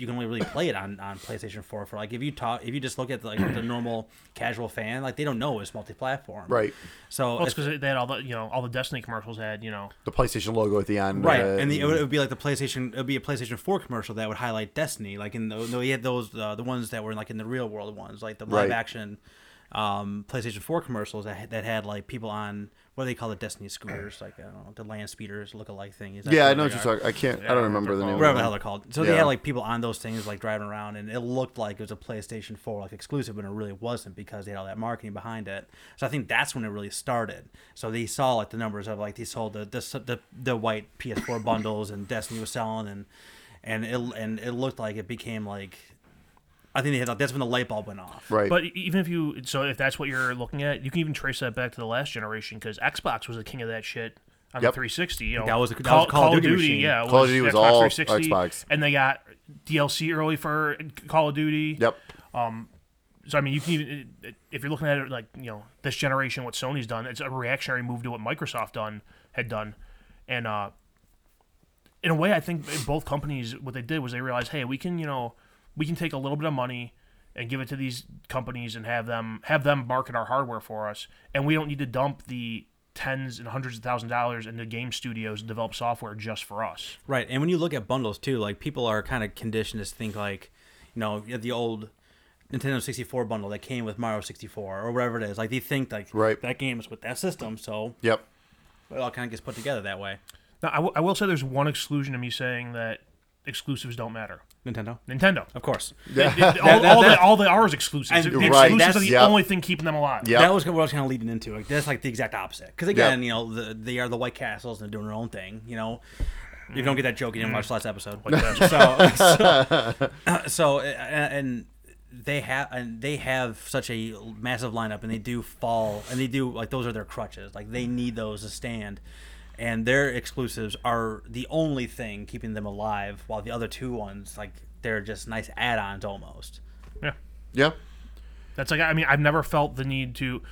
you can only really play it on, on PlayStation Four for like if you talk if you just look at like the normal casual fan like they don't know it's multi platform Right. so Well, it's it's- because they had all the you know all the Destiny commercials had you know The PlayStation logo at the end. Right, uh, and the, it, would, it would be like the PlayStation. It would be a PlayStation Four commercial that would highlight Destiny, like in the no, he had those uh, the ones that were like in the real world ones, like the live Right. action um, PlayStation Four commercials that that had like people on what do they call the Destiny scooters, like I don't know, the land speeders look alike thing. Is that yeah, I know what you're talking. I can't. Yeah, I don't remember the name. Whatever the hell they're called. So they had like people on those things like driving around, and it looked like it was a PlayStation 4 like exclusive, but it really wasn't because they had all that marketing behind it. So I think that's when it really started. So they saw like the numbers of like they sold the the the, the white PS4 bundles, and Destiny was selling, and and it and it looked like it became like. I think they had like, that's when the light bulb went off. Right. But even if you, so if that's what you're looking at, you can even trace that back to the last generation because Xbox was the king of that shit on Yep. the 360. You know, That was the- that was Call of Duty machine. Yeah, Call of Duty was Xbox all 360, Xbox. and they got DLC early for Call of Duty. Yep. Um, so I mean, you can even if you're looking at it like you know this generation, what Sony's done, it's a reactionary move to what Microsoft done had done, and uh, in a way, I think both companies what they did was they realized, hey, we can you know we can take a little bit of money and give it to these companies and have them have them market our hardware for us, and we don't need to dump the tens and hundreds of thousand dollars into game studios to develop software just for us. Right, and when you look at bundles too, like people are kind of conditioned to think like, you know, you have the old Nintendo 64 bundle that came with Mario 64 or whatever it is. Like they think like Right. that game is with that system, so Yep. it all kind of gets put together that way. Now, I, w- I will say there's one exclusion to me saying that exclusives don't matter. Nintendo, Nintendo. of course. They- they- all, that- all, that- the, all they are is exclusives. And- the Right, exclusives that's- are the yep. only thing keeping them alive. Yep. That was what I was kind of leading into. Like that's like the exact opposite. Because again, Yeah. you know, the, they are the White Castles and they're doing their own thing. You know, if you don't get that joke, you didn't watch the last episode. so, so, so, uh, and they have and they have such a massive lineup, and they do fall, and they do like those are their crutches. Like they need those to stand. And their exclusives are the only thing keeping them alive, while the other two ones, like, they're just nice add-ons almost. Yeah. Yeah. That's like I mean I've never felt the need to.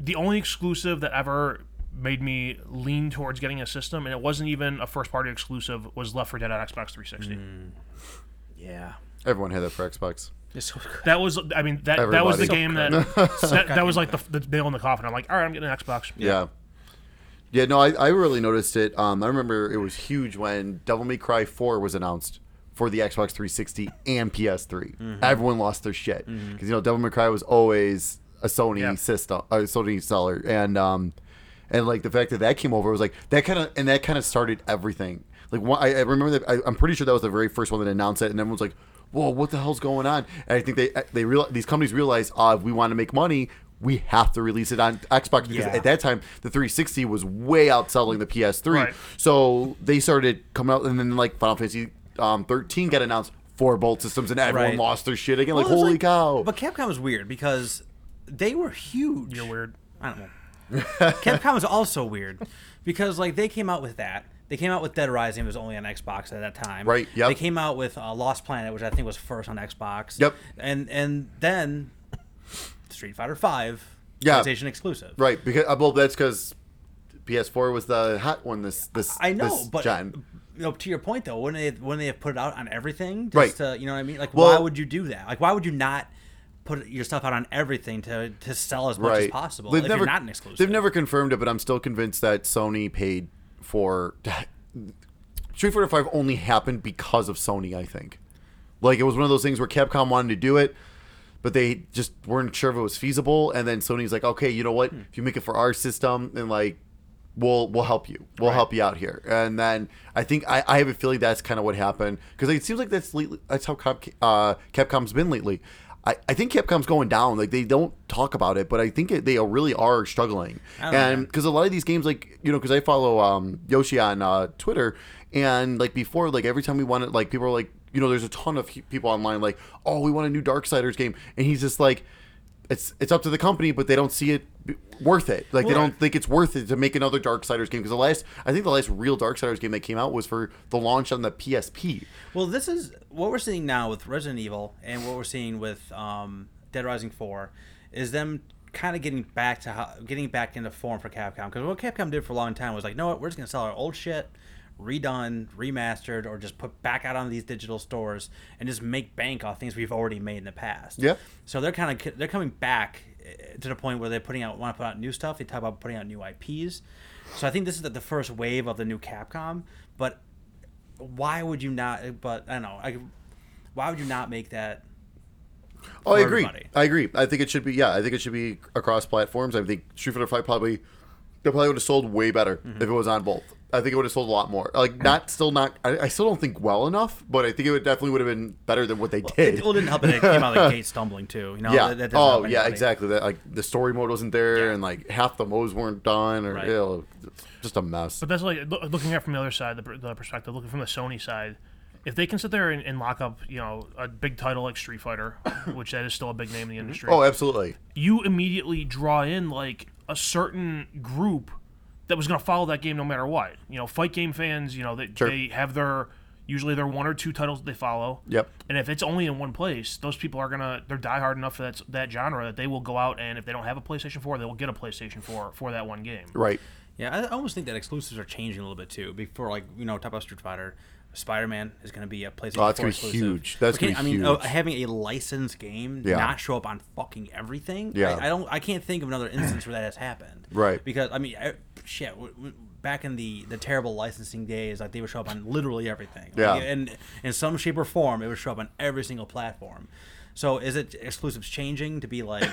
The only exclusive that ever made me lean towards getting a system, and it wasn't even a first party exclusive, was Left 4 Dead on Xbox 360. Mm. Yeah. Everyone had that for Xbox. So. That was I mean that that was the Everybody. game that that, that was like the, the nail in the coffin. I'm like, all right, I'm getting an Xbox. Yeah. Yeah, no, I, I really noticed it. Um, I remember it was huge when Devil May Cry 4 was announced for the Xbox 360 and PS3. Mm-hmm. Everyone lost their shit because you know Devil May Cry was always a Sony Yeah. system, a Sony seller, and um, and like the fact that that came over was like that kind of and that kind of started everything. Like one, I, I remember that I, I'm pretty sure that was the very first one that announced it, and everyone's like, "Whoa, what the hell's going on?" And I think they they real these companies realize, uh, if we want to make money. We have to release it on Xbox because Yeah. at that time the 360 was way outselling the PS3. Right. So they started coming out, and then like Final Fantasy um, 13 got announced four bolt systems, and everyone Right. lost their shit again. Like, Well, it's holy cow! But Capcom was weird because they were huge. You're weird. I don't know. Capcom was also weird because like they came out with that. They came out with Dead Rising, it was only on Xbox at that time. Right, Yeah. They came out with uh, Lost Planet, which I think was first on Xbox. Yep. And and then Street Fighter Five, Yeah. PlayStation exclusive. right, because uh, well, that's because PS4 was the hot one this this. I know, this but gen. you know, to your point though, wouldn't they wouldn't they have put it out on everything? Just Right. To, you know what I mean? Like, Well- why would you do that? Like, why would you not put your stuff out on everything to to sell as much as possible They've never not an exclusive? They've never confirmed it, but I'm still convinced that Sony paid for Street Fighter Five only happened because of Sony. I think, like it was one of those things where Capcom wanted to do it. But they just weren't sure if it was feasible, and then Sony's like, "Okay, you know what? Hmm. If you make it for our system, then like, we'll we'll help you. We'll help you out here." And then I think I, I have a feeling that's kind of what happened because it seems like that's lately, that's how Cap, uh, Capcom's been lately. I, I think Capcom's going down. Like they don't talk about it, but I think it, they really are struggling. I don't know, And because a lot of these games, like you know, because I follow um, Yoshi on uh, Twitter, and like before, like every time we wanted, like people are like, you know, there's a ton of people online like, oh, we want a new Darksiders game, and he's just like, it's it's up to the company, but they don't see it worth it. Like they don't think it's worth it to make another Darksiders game because the last, I think the last real Darksiders game that came out was for the launch on the PSP. Well, this is what we're seeing now with Resident Evil, and what we're seeing with um, Dead Rising Four, is them kind of getting back to how, getting back into form for Capcom. Because what Capcom did for a long time was like, no, what, we're just gonna sell our old shit, redone, remastered, or just put back out on these digital stores and just make bank off things we've already made in the past. Yeah. So they're kind of they're coming back eh, to the point where they're putting out want to put out new stuff. They talk about putting out new IPs. So I think this is the, the first wave of the new Capcom. But why would you not? But I don't know. I, why would you not make that? Oh, I agree. everybody. I agree. I think it should be. Yeah, I think it should be across platforms. I think Street Fighter Five probably they probably would have sold way better Mm-hmm. if it was on both. I think it would have sold a lot more. Like not still not. I, I still don't think well enough, but I think it would definitely would have been better than what they did. It, well, it didn't help that it came out like gate stumbling too. You know. yeah. That, that oh yeah. anybody. Exactly. That like the story mode wasn't there, Yeah. and like half the modes weren't done, or Right. you know, just a mess. But that's like looking at it from the other side, the, the perspective, looking from the Sony side. If they can sit there and, and lock up, you know, a big title like Street Fighter, which that is still a big name in the industry, Oh, absolutely. you immediately draw in like a certain group that was going to follow that game no matter what. You know, fight game fans, you know, they, Sure. they have their usually their one or two titles that they follow. Yep. And if it's only in one place, those people are gonna they're diehard enough for that that genre that they will go out and if they don't have a PlayStation 4, they will get a PlayStation 4 for that one game. Right. Yeah, I almost think that exclusives are changing a little bit too. Before, like you know, talk of Street Fighter, Spider Man is going to be a PlayStation. Oh, that's gonna be huge. That's gonna be huge. I be mean, uh, huge. having a licensed game Yeah. not show up on fucking everything. Yeah. I, I don't. I can't think of another instance where that has happened. Right. Because I mean, I, shit. W- w- back in the the terrible licensing days, like they would show up on literally everything. Like, Yeah. and in some shape or form, it would show up on every single platform. So is it exclusives changing to be like?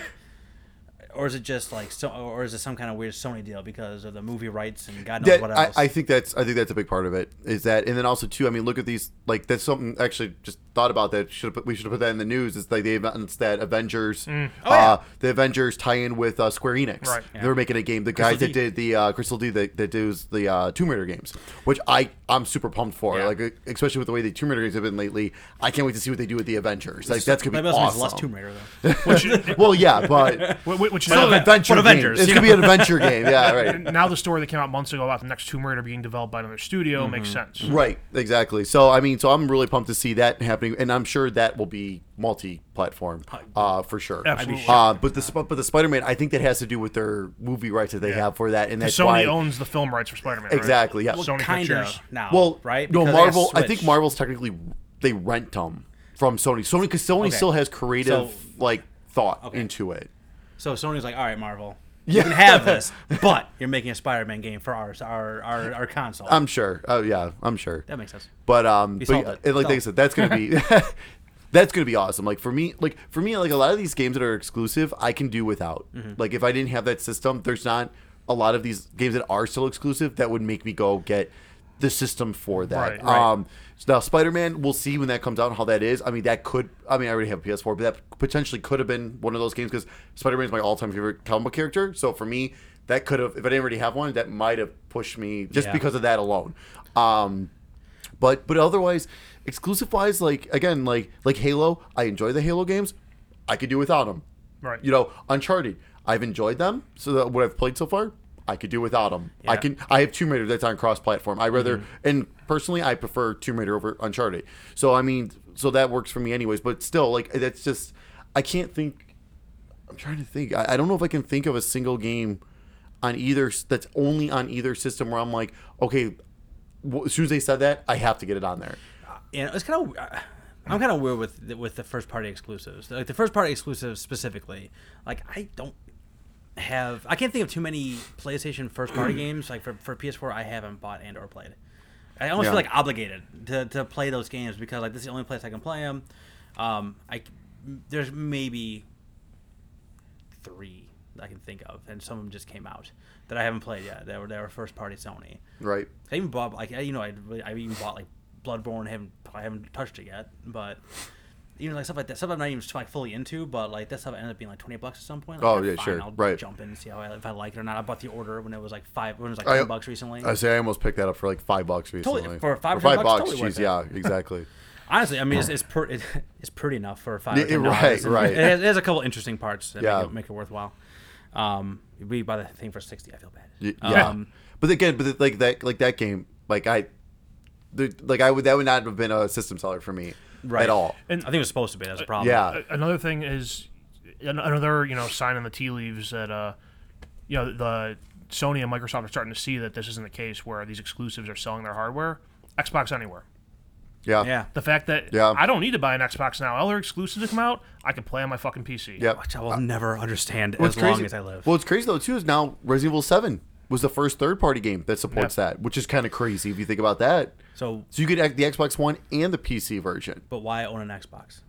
Or is it just like so, or is it some kind of weird Sony deal because of the movie rights and God knows That, what I, else? I think that's I think that's a big part of it. Is that and then also too. I mean, look at these. Like that's something actually just thought about that. Should we should have put that in the news. It's like they announced that Avengers, Oh, uh, the Avengers tie in with uh, Square Enix. Right. They're making a game. The guys Crystal that D. did the uh, Crystal D that, that does the uh, Tomb Raider games, which I I'm super pumped for. Yeah. Like especially with the way the Tomb Raider games have been lately. I can't wait to see what they do with the Avengers. Like that's gonna That be must awesome. it's less Tomb Raider though. Which, well, yeah, but wh- wh- which it's now, an But- adventure game. Avengers, It's gonna be an adventure game. Yeah, right. now the story that came out months ago about the next Tomb Raider being developed by another studio makes Mm-hmm. sense. Right, exactly. So I mean, so I'm really pumped to see that happening, and I'm sure that will be multi-platform, uh, for sure. Absolutely. Uh, but the Sp- but the Spider-Man, I think that has to do with their movie rights that they have for that, and that's Sony why owns the film rights for Spider-Man. right? exactly. Yeah. Sony kind Pictures. of now. well, right? No, Because they got Marvel. I think Switch. Marvel's technically they rent them from Sony. Sony because Sony Okay. still has creative So- like thought Okay. into it. So Sony's like, all right, Marvel, Yeah. you can have this, but you're making a Spider-Man game for ours, our our, our console. I'm sure. Oh yeah, I'm sure. that makes sense. But um, but, it. like they said, that's gonna be that's gonna be awesome. Like for me, like for me, like a lot of these games that are exclusive, I can do without. Mm-hmm. Like if I didn't have that system, there's not a lot of these games that are still exclusive that would make me go get the system for that. Right, right. Um, so now Spider-Man, we'll see when that comes out and how that is. I mean, that could. I mean, I already have a PS4, but that potentially could have been one of those games because Spider-Man is my all-time favorite comic book character. So for me, that could have. If I didn't already have one, that might have pushed me just Yeah. because of that alone. Um, but but otherwise, exclusive wise, like again, like like Halo, I enjoy the Halo games. I could do without them. Right. You know, Uncharted, I've enjoyed them. So that what I've played so far, I could do without them. I can. I have Tomb Raider that's on cross-platform. I rather, Mm-hmm. and personally, I prefer Tomb Raider over Uncharted. So I mean, so that works for me anyways. But still, like that's just, I can't think. I'm trying to think. I, I don't know if I can think of a single game on either that's only on either system where I'm like, okay, as soon as they said that, I have to get it on there. you know, it's kind of. I'm kind of weird with the, with the first party exclusives. Like the first party exclusives specifically. Like I don't have. I can't think of too many PlayStation first party games. Like for, for PS4, I haven't bought and or played. I almost Yeah. feel like obligated to, to play those games because like this is the only place I can play them. Um, I there's maybe three I can think of, and some of them just came out that I haven't played yet. They were they were first party Sony. Right. I even bought like I- you know I I even bought like Bloodborne. haven't I haven't touched it yet, but you know like stuff like that stuff I'm not even like fully into. But like that stuff ended up being like twenty bucks at some point. Like, Oh, yeah, fine, sure, I'll right. Jump in and see how I, if I like it or not. I bought the order when it was like five when it was like ten bucks recently. I say I almost picked that up for like five bucks recently. Totally- for five or five bucks. bucks, totally it. yeah, exactly. Honestly, I mean it's it's, per, it, it's pretty enough for five. $10 right, and right. It has, it has a couple interesting parts that Yeah. make, it, make it worthwhile. Um, we buy the thing for sixty. I feel bad. Yeah. Um, but again, but like that, like that game, like I, the, like I would that would not have been a system seller for me right at all. And- I think it was supposed to be. That's a problem. Yeah. Another thing is another you know sign in the tea leaves that uh you know the Sony and Microsoft are starting to see that this isn't the case where these exclusives are selling their hardware. Xbox Anywhere. Yeah. Yeah. The fact that Yeah. I don't need to buy an Xbox now. All their exclusives to come out, I can play on my fucking PC. Yep. Which I will never understand What's as long crazy- as I live. Well, what's crazy though too is now Resident Evil Seven was the first third party game that supports that, which is kind of crazy if you think about that. So, So you get the Xbox One and the PC version. but why own an Xbox?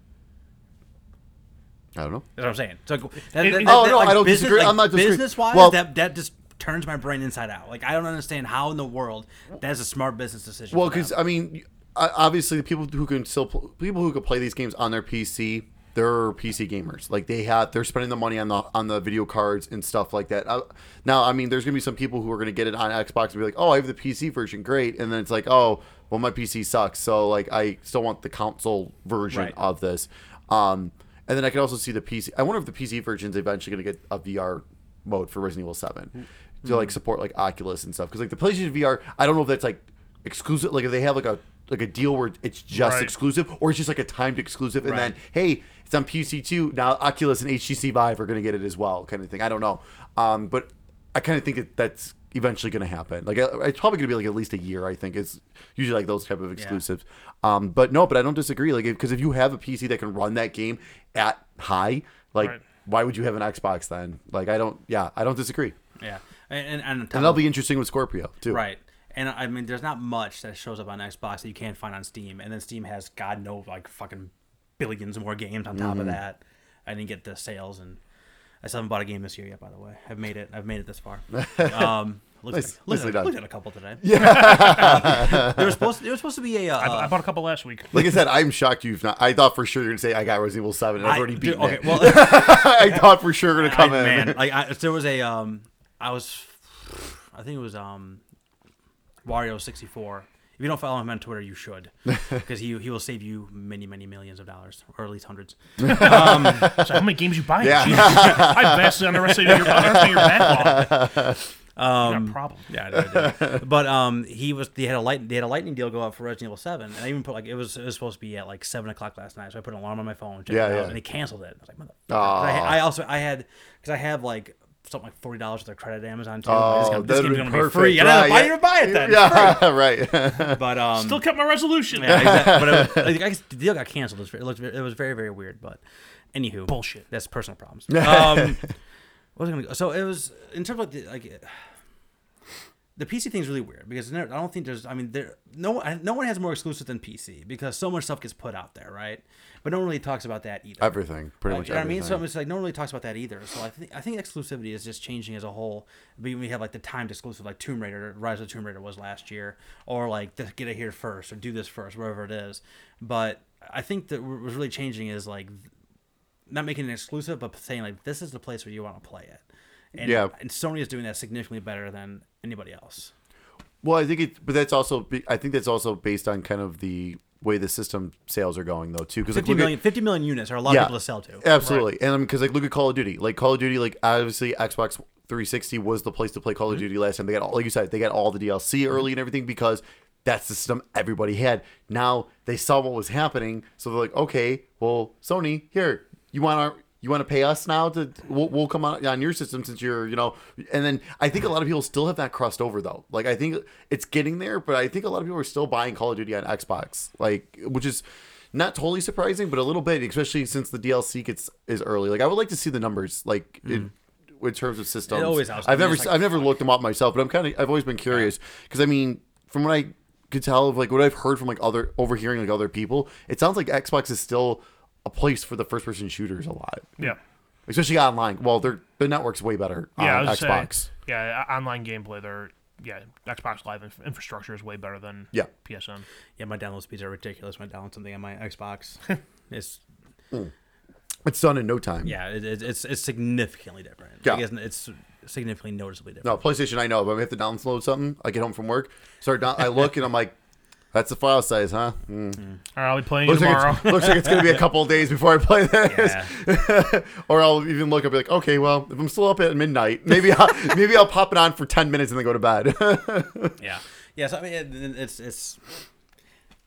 I don't know. That's what I'm saying. So, that, that, it- that- Oh, that, no, like, I don't business, disagree. Like, I'm not disagreeing. business wise. Well- that that just turns my brain inside out. Like I don't understand how in the world that is a smart business decision. Well, because I mean, obviously, the people who can still pl- people who can play these games on their PC, they're PC gamers. Like they have, they're spending the money on the on the video cards and stuff like that. Uh, now, I mean, there's gonna be some people who are gonna get it on Xbox and be like, "Oh, I have the PC version, great," and then it's like, "Oh, well, my PC sucks, so like I still want the console version Right. of this." Um, and then I can also see the PC. I wonder if the PC version's is eventually gonna get a VR mode for Resident Evil Seven to like support like Oculus and stuff. Because like the PlayStation VR, I don't know if that's like exclusive. Like if they have like a like a deal where it's just Right. exclusive, or it's just like a timed exclusive, and Right. then hey, it's on PC too. Now Oculus and HTC Vive are gonna get it as well, kind of thing. I don't know, um, but I kind of think that that's eventually gonna happen. Like uh, it's probably gonna be like at least a year. I think it's usually like those type of exclusives. Um, but no, but I don't disagree. Like because if you have a PC that can run that game at high, like Right. why would you have an Xbox then? Like I don't. Yeah, I don't disagree. yeah, and and, and, And that'll be interesting with Scorpio too. right. And I mean, there's not much that shows up on Xbox that you can't find on Steam, and then Steam has God knows like fucking billions more games on Mm-hmm. top of that. I didn't get the sales, and I still haven't bought a game this year yet. By the way, I've made it. I've made it this far. Um, looked, Nice- at, looked, at, done. looked at a couple today. Yeah, there was supposed to, there was supposed to be a. Uh, I, I bought a couple last week. Like I said, I'm shocked you've not. I thought for sure you're gonna say I got Resident Evil Seven. And I've I- already dude, beaten okay, it. well, I thought for sure you're gonna come I, in. man, like I, there was a um, I was, I think it was um, Wario sixty four. If you don't follow him on Twitter, you should, because he he will save you many many millions of dollars, or at least hundreds. Um, So how many games you buying? Yeah. Jesus. I vastly underestimated your, underestimated your backlog. um, Got a problem. Yeah, I did. but um, he was they had a light they had a lightning deal go out for Resident Evil Seven, and I even put like it was it was supposed to be at like seven o'clock last night, so I put an alarm on my phone, checked Yeah, it out, yeah. and he canceled it. I was like, mother. I, I also I had because I have like something like forty dollars worth of credit at Amazon too. Oh, this game- this game's gonna be perfect. free. I didn't, Right, I yeah. didn't even buy it then. Yeah, right. But um, Still kept my resolution. yeah, exactly. but it was, I guess the deal got canceled. It, was, it looked it was very very weird. But anywho, Bullshit. That's personal problems. Um, what was I gonna go? So it was in terms of the, like the PC thing is really weird because there- I don't think there's. I mean, there no no one has more exclusive than PC because so much stuff gets put out there, right? But no one really talks about that either. everything, pretty Like, much you know what I mean? So it's like no one really talks about that either. So I think I think exclusivity is just changing as a whole. We, we have like the timed exclusive, like Tomb Raider, Rise of the Tomb Raider was last year, or like the, get it here first, or do this first, wherever it is. But I think that what was really changing is like not making it exclusive, but saying like this is the place where you want to play it. And, Yeah. and Sony is doing that significantly better than anybody else. Well, I think it, but that's also, I think that's also based on kind of the way the system sales are going though too. Because like 50 look at- 50 million units are a lot Yeah. of people to sell to. Absolutely, and because like look at Call of Duty, like Call of Duty, like obviously Xbox 360 was the place to play Call Mm-hmm. of Duty last time. They got all, like you said, they got all the DLC early and everything because that's the system everybody had. Now they saw what was happening, so they're like, okay, well, Sony, here, you want our. You want to pay us now to we'll, we'll come on on your system since you're you know and then I think a lot of people still have that crossed over though like I think it's getting there but I think a lot of people are still buying Call of Duty on Xbox like which is not totally surprising, but a little bit, especially since the DLC gets is early. Like I would like to see the numbers, like in, in terms of systems. Mm. It always helps. I've never like- I've never looked them up myself, but I'm kind of I've always been curious because I mean, from what I could tell of like what I've heard from like other overhearing like other people, it sounds like Xbox is still a place for the first person shooters a lot, Yeah. especially online. Well, their the network's way better Yeah, on was Xbox. say, yeah, online gameplay. They're yeah, Xbox Live inf- infrastructure is way better than Yeah. PSN. Yeah, my download speeds are ridiculous when I download something on my Xbox. it's hmm. It's done in no time. yeah, it, it, it's it's significantly different. Yeah. Like, it's, it's significantly noticeably different. No, PlayStation I know, but I have to download something. I get home from work, start down, I look and I'm like, that's the file size, huh? Mm. All right, I'll be playing Looks like, tomorrow. it's, looks like it's gonna be a couple of days before I play this. Yeah. or I'll even look up and be like, okay, well, if I'm still up at midnight, maybe I'll, maybe I'll pop it on for ten minutes and then go to bed. Yeah. Yeah. So I mean, it, it's it's it's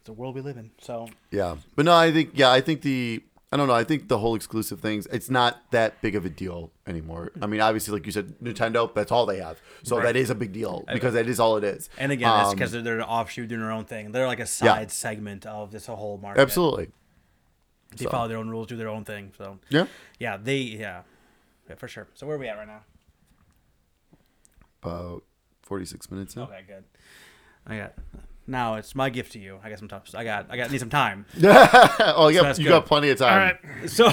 the world we live in. So yeah, but no, I think yeah, I think the I don't know, I think the whole exclusive things, it's not that big of a deal anymore. I mean, obviously, like you said, Nintendo, that's all they have, so Right. that is a big deal because that is all it is. and again, that's Um, because they're, they're an offshoot doing their own thing. They're like a side segment of this whole market. absolutely, They follow their own rules, do their own thing. So yeah. yeah, they yeah, yeah for sure. So where are we at right now? About forty six minutes now. Okay, good. I got now. It's my gift to you. I got some tough. I got. I got need some time. oh, yeah, that's you good. got plenty of time. All right. So,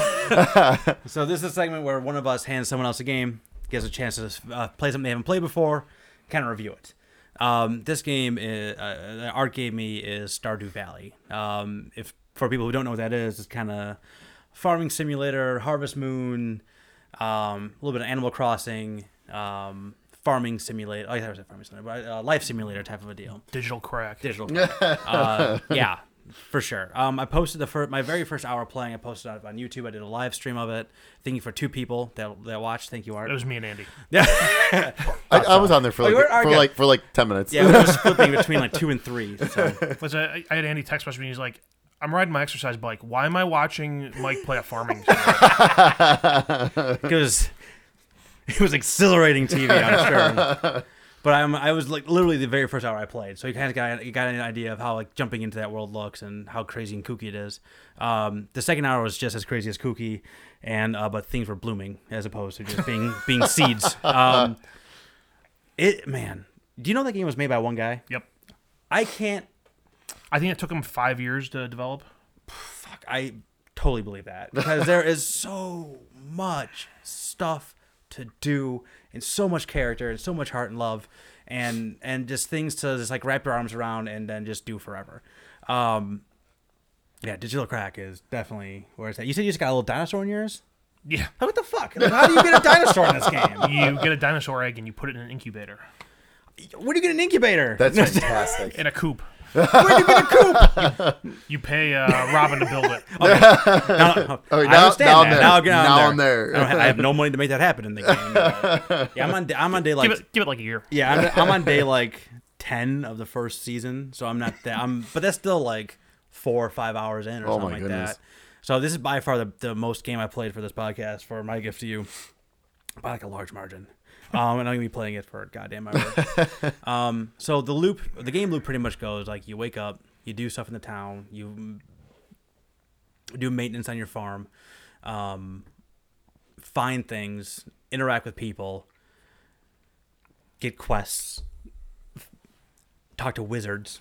so this is a segment where one of us hands someone else a game, gives a chance to uh, play something they haven't played before, kind of review it. Um, this game, is, uh, that Art gave me is Stardew Valley. Um, if for people who don't know what that is, it's kind of farming simulator, Harvest Moon, um, a little bit of Animal Crossing, um, farming simulator. Yeah, I said farming simulator, but uh, life simulator type of a deal Digital crack. digital. uh, yeah, for sure. Um, I posted the first, my very first hour playing. I posted it on YouTube. I did a live stream of it. Thank you for two people that that watched. Thank you, Art. It was me and Andy. I, I was on there for like, you for Okay. like for like ten minutes. yeah, we were splitting between like two and three. So Was I, I had Andy text message me. He's like, "I'm riding my exercise bike. Why am I watching Myke play a farming?" simulator?" because it was exhilarating TV, I'm sure. But I'm, I was like literally the very first hour I played, so you kind of got you got an idea of how like jumping into that world looks and how crazy and kooky it is. Um, the second hour was just as crazy as kooky, and uh, but things were blooming as opposed to just being being seeds. Um, it man, do you know that game was made by one guy? yep. I can't. I think it took him five years to develop. Fuck, I totally believe that because there is so much stuff to do and so much character and so much heart and love and and just things to just like wrap your arms around and then just do forever. Um, yeah, digital crack is definitely where it's at. You said you just got a little dinosaur in yours. Yeah. What the fuck? Like, how do you get a dinosaur in this game? You get a dinosaur egg and you put it in an incubator Where do you get an incubator? That's fantastic. in a coop. Where do you get a coop? You pay uh, Robin to build it. Now, Okay, I now- understand now I'm there. Now, now, Now I'm I'm there. there. I, have, I have no money to make that happen in the game. but- yeah, I'm on. day- I'm on day like Give it, give it like a year. Yeah, I'm, I'm on day like ten of the first season, so I'm not that. I'm, but that's still like four or five hours in or Oh something my like goodness. that. So this is by far the, the most game I played for this podcast for my gift to you, by like a large margin. Um, and I'm gonna be playing it for goddamn ever. um, so the loop, the game loop, pretty much goes like you wake up, you do stuff in the town, you do maintenance on your farm, um, find things, interact with people, get quests, talk to wizards,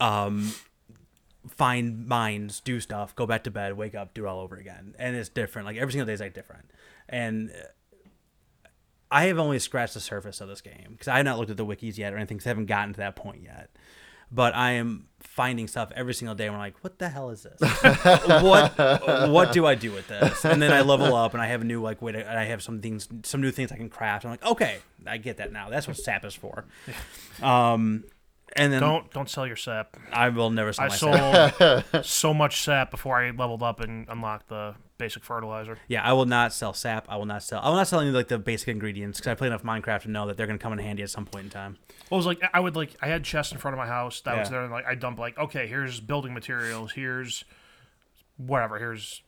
um, find mines, do stuff, go back to bed, wake up, do it all over again, and it's different. Like every single day is like different, and. I have only scratched the surface of this game because I have not looked at the wikis yet or anything. 'cause I haven't gotten to that point yet. But I am finding stuff every single day. And I'm like, what the hell is this? what what do I do with this? And then I level up and I have a new like way to. And I have some things, some new things I can craft. I'm like, okay, I get that now. That's what SAP is for. Um, and then Don't don't sell your sap. I will never sell I my sap. so much sap before I leveled up and unlocked the basic fertilizer. Yeah, I will not sell sap. I will not sell. I will not sell any like the basic ingredients because I play enough Minecraft to know that they're gonna come in handy at some point in time. Well, it was like I would like I had chests in front of my house that was there. And, like I dump like okay, here's building materials. Here's whatever. Here's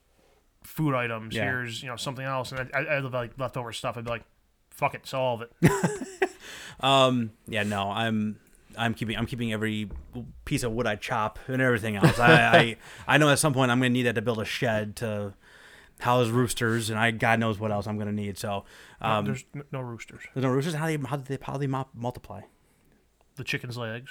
food items. Yeah. Here's you know something else. And I, I, like leftover stuff. I'd be like, fuck it, sell all of it. Um, yeah, no, I'm I'm keeping I'm keeping every piece of wood I chop and everything else. I I, I know at some point I'm gonna need that to build a shed to house roosters, and I God knows what else I'm gonna need. So um, there's, There's n- no roosters. There's no roosters. How do they how do they how do they mul- multiply? The chickens lay eggs.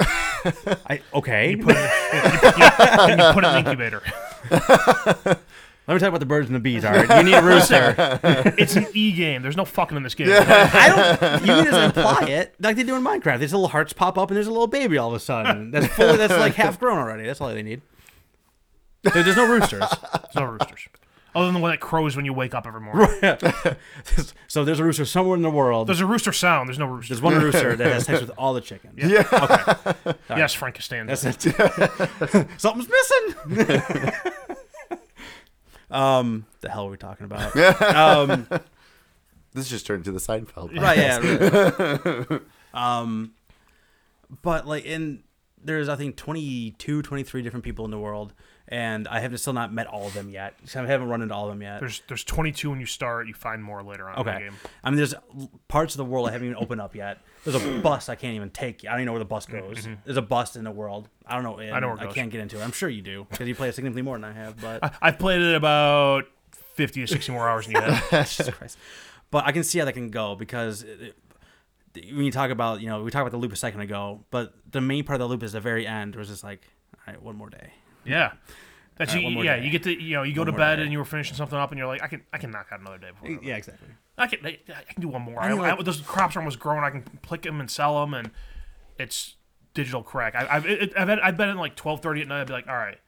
I okay. Put it, yeah, and you put it in the incubator. Let me talk about the birds and the bees. All right, you need a rooster. It's an e game. There's no fucking in this game. I don't. You can just imply it like they do in Minecraft. These little hearts pop up, and there's a little baby all of a sudden. That's fully. That's like half grown already. That's all they need. There- There's no roosters. There's no roosters. Other than the one that crows when you wake up every morning. so there's a rooster somewhere in the world. There's a rooster sound. There's no rooster. There's one rooster that has sex with all the chickens. Yeah. Okay. yes, Frank Costanza. That's it. Something's missing. um, the hell are we talking about? Um, This just turned to the Seinfeld. right. Yeah. right. um, but like in there's I think 22, 23 different people in the world, and I have still not met all of them yet. So I haven't run into all of them yet. There's there's 22 when you start. You find more later on in the Okay. game. I mean, there's parts of the world I haven't even opened up yet. There's a bus I can't even take. I don't even know where the bus goes. There's a bus in the world. I don't know. Mm-hmm. I know where I can't get into it. I'm sure you do because you play it significantly more than I have. But I, I've played it about 50 to 60 more hours than you have. Jesus Christ. But I can see how that can go because it, it- when you talk about, you know, we talked about the loop a second ago, but the main part of the loop is the very end, was just like, all right, one more day. Yeah. That's All right, you, one more yeah, day. you get to you know you go One to more bed day. and you were finishing something up and you're like I can I can knock out another day before Yeah, exactly. I can I, I can do one more. I, mean, I, like- those crops are almost grown. I can pick them and sell them, and it's digital crack. I, I've it, I've, had, I've been in like twelve thirty at night. I'd be like, all right,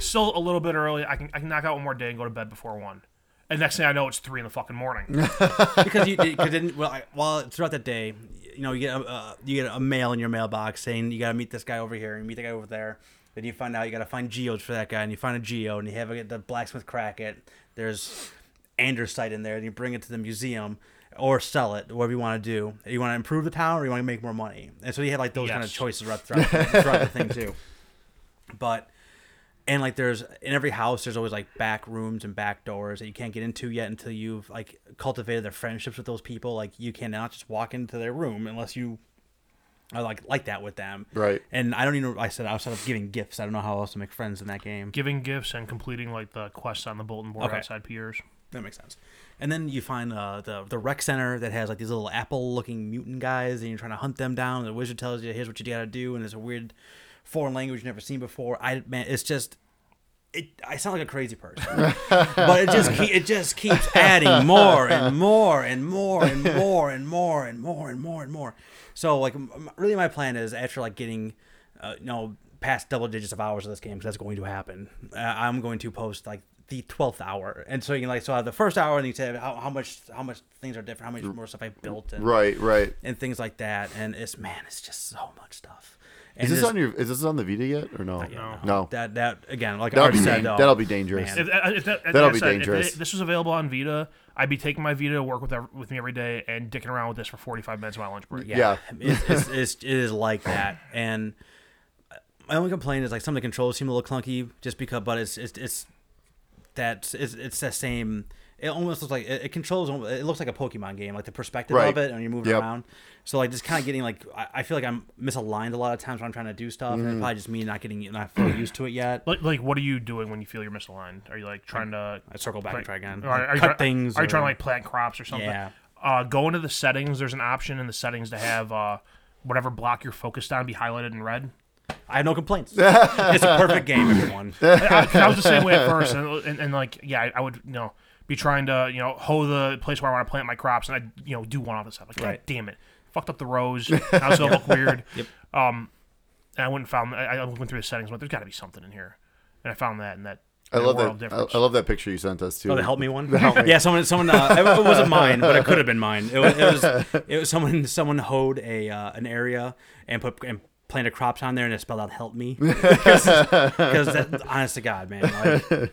still a little bit early. I can I can knock out one more day and go to bed before one. And next thing I know, it's three in the fucking morning. because you because then well, I, well throughout the day you know you get a uh, you get a mail in your mailbox saying you got to meet this guy over here and meet the guy over there then you find out you got to find geodes for that guy and you find a geo and you have a, the blacksmith crack it. There's andesite in there and you bring it to the museum or sell it whatever you want to do. You want to improve the town or you want to make more money? And so you have like those kind of choices throughout, throughout, throughout the thing too. But and like there's in every house there's always like back rooms and back doors that you can't get into yet until you've like cultivated their friendships with those people. Like you cannot just walk into their room unless you are like like that with them Right. and i don't even. I said outside of giving gifts i don't know how else to make friends in that game Giving gifts and completing like the quests on the bulletin board Okay. outside Pierre's. that makes sense and then you find uh, the the rec center that has like these little apple looking mutant guys and you're trying to hunt them down the wizard tells you here's what you gotta do and there's a weird foreign language you've never seen before i man it's just it, I sound like a crazy person, but it just it just keeps adding more and more and more and more and more and more and more and more. So like, really, my plan is after like getting, uh, you know, past double digits of hours of this game, because that's going to happen. Uh, I'm going to post like the twelfth hour, and so you can like so I have the first hour, and you say how, how much how much things are different, how much more stuff I built, and, Right, right. and things like that. And it's man, it's just so much stuff. And Is this this- on your? Is this on the Vita yet or no? No. No. that that again, like I That'll already be said, dan- that'll be dangerous. man. If, uh, if that, That'll like be said, if dangerous. it- this was available on Vita, I'd be taking my Vita to work with with me every day and dicking around with this for 45 minutes of my lunch break. yeah, Yeah. It's, it's, it's, it is like that. And my only complaint is like some of the controls seem a little clunky, just because. But it's it's it's that it's, it's the same. It almost looks like it, it controls. It looks like a Pokemon game, like the perspective Right. of it, and you're moving Yep. around. So like just kind of getting like I, I feel like I'm misaligned a lot of times when I'm trying to do stuff, Mm-hmm. it's probably just me not getting not fully used to it yet. Like, like, what are you doing when you feel you're misaligned? Are you like trying to I circle back and try again. Or are, are you cut try- things. Are you trying to like plant crops or something? Yeah. Uh, go into the settings. There's an option in the settings to have uh, whatever block you're focused on be highlighted in red. I have no complaints. it's a perfect game, everyone. I, 'cause I was the same way at first, and, and, and like, yeah, I, I would, you know, be trying to, you know, hoe the place where I want to plant my crops, and I, you know, do one off the side. Like, God damn it, fucked up the rows. Now it's gonna look weird. Yep. Um, and I went and found. I, I went through the settings, but there's got to be something in here, and I found that, and that I love that. I, difference. I love that picture you sent us too. Oh, the help me one. help me. Yeah, someone, someone. Uh, it, it wasn't mine, but it could have been mine. It was, it was, it was someone. Someone hoed a uh, an area and put and planted crops on there, and it spelled out "help me." Because, that, honest to God, man, like,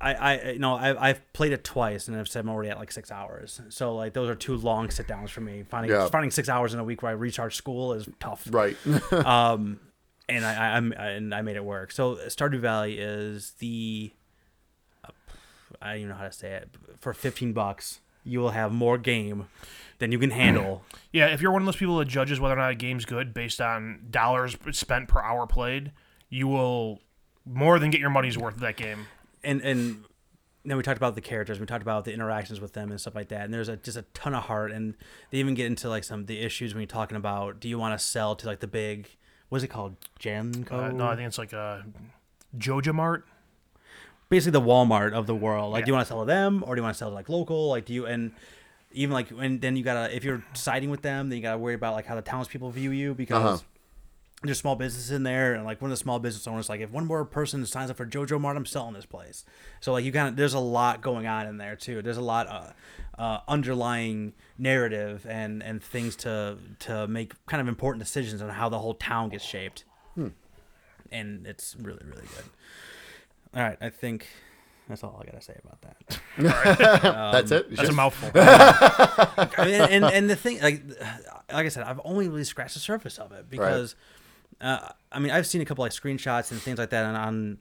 I, I, you know, I, I've played it twice, and I've said I'm already at like six hours. So like, those are two long sit downs for me. Finding Yeah. finding six hours in a week where I recharge school is tough. Right. um, and I, I I'm and I made it work. So Stardew Valley is the uh, I don't even know how to say it. For fifteen bucks, you will have more game than you can handle. Yeah, if you're one of those people that judges whether or not a game's good based on dollars spent per hour played, you will more than get your money's worth of that game. And and then we talked about the characters. We talked about the interactions with them and stuff like that. And there's a, just a ton of heart. And they even get into like some of the issues when you're talking about do you want to sell to like the big what's it called Genco? Uh, no, I think it's like a Joja Mart. basically the Walmart of the world. Like, do you want to sell to them or do you want to sell to like local? Like, do you and even like and then you gotta if you're siding with them, then you gotta worry about like how the townspeople view you because Uh-huh. There's small business in there and like one of the small business owners like if one more person signs up for Joja Mart, I'm selling this place. So like you kind of there's a lot going on in there too. There's a lot of uh, underlying narrative and and things to to make kind of important decisions on how the whole town gets shaped. Hmm. And it's really really good. All right, I think that's all I gotta say about that. That's it. Um, that's a mouthful. I mean, and and the thing, like, like I said, I've only really scratched the surface of it because, uh, I mean, I've seen a couple like screenshots and things like that on on,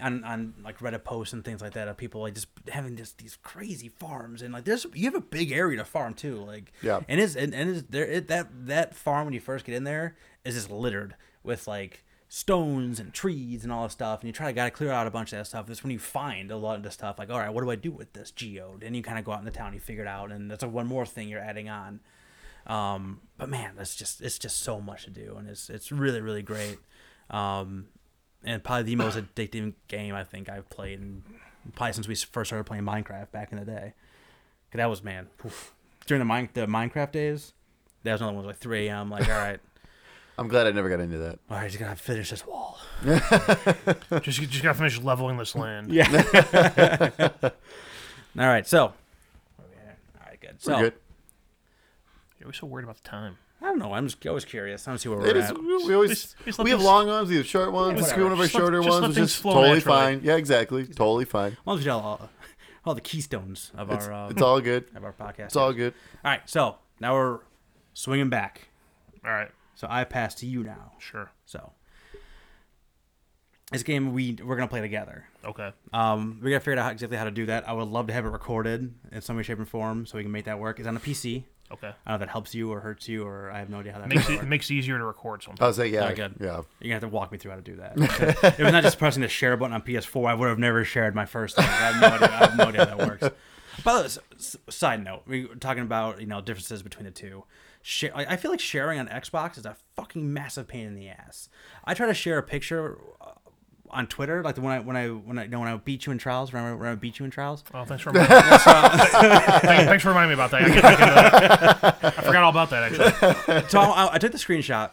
on, on like Reddit posts and things like that of people like just having just these crazy farms and like there's you have a big area to farm too, like Yeah. and it's and, and it's there it, that that farm when you first get in there is just littered with like stones and trees and all this stuff and you try to gotta clear out a bunch of that stuff that's when you find a lot of the stuff like all right what do i do with this geode and you kind of go out in the town you figure it out and that's like one more thing you're adding on um, but man that's just it's just so much to do and it's it's really really great um, and probably the most addictive game i think i've played in, probably since we first started playing minecraft back in the day 'Cause that was man oof. during the mine the minecraft days that was another one was like 3 a.m like all right I'm glad I never got into that. all right just gotta finish this wall just just gotta finish leveling this land. Yeah. All right. So. All right. Good. So We're good. You're so worried about the time. I don't know. I'm just always curious. I don't see where we're is. at. We we always Just- just let we have things- long ones. We have short ones. Yeah, Let's one of our. Just let- shorter just let ones, which things is flow totally naturally. fine. Yeah, exactly. Totally fine. As long as we got all, all the keystones of It's, our uh, it's all good. of our podcast. It's all good. All right. So now we're swinging back. All right, So I pass to you now. sure. So this game we we're gonna play together. Okay. Um, we gotta figure out how, exactly how to do that. I would love to have it recorded in some way, shape, or form, so we can make that work. It's on a PC. Okay. I don't know if that helps you or hurts you, or I have no idea how that Makes it, works. makes it easier to record something. I was like, yeah, Very good. yeah. You're gonna have to walk me through how to do that. if it's not just pressing the share button on PS4, I would have never shared my first thing. I have no idea. I have no idea how that works. By the way, s- s- side note, we were talking about you know differences between the two. Share, I feel like sharing on Xbox is a fucking massive pain in the ass. I try to share a picture on Twitter, like the when I when I when I you know, when I beat you in trials. Remember when I beat you in trials? Oh, thanks for reminding me. Thank- thanks for reminding me about that. I, get back that. I forgot all about that actually. So I, I took the screenshot.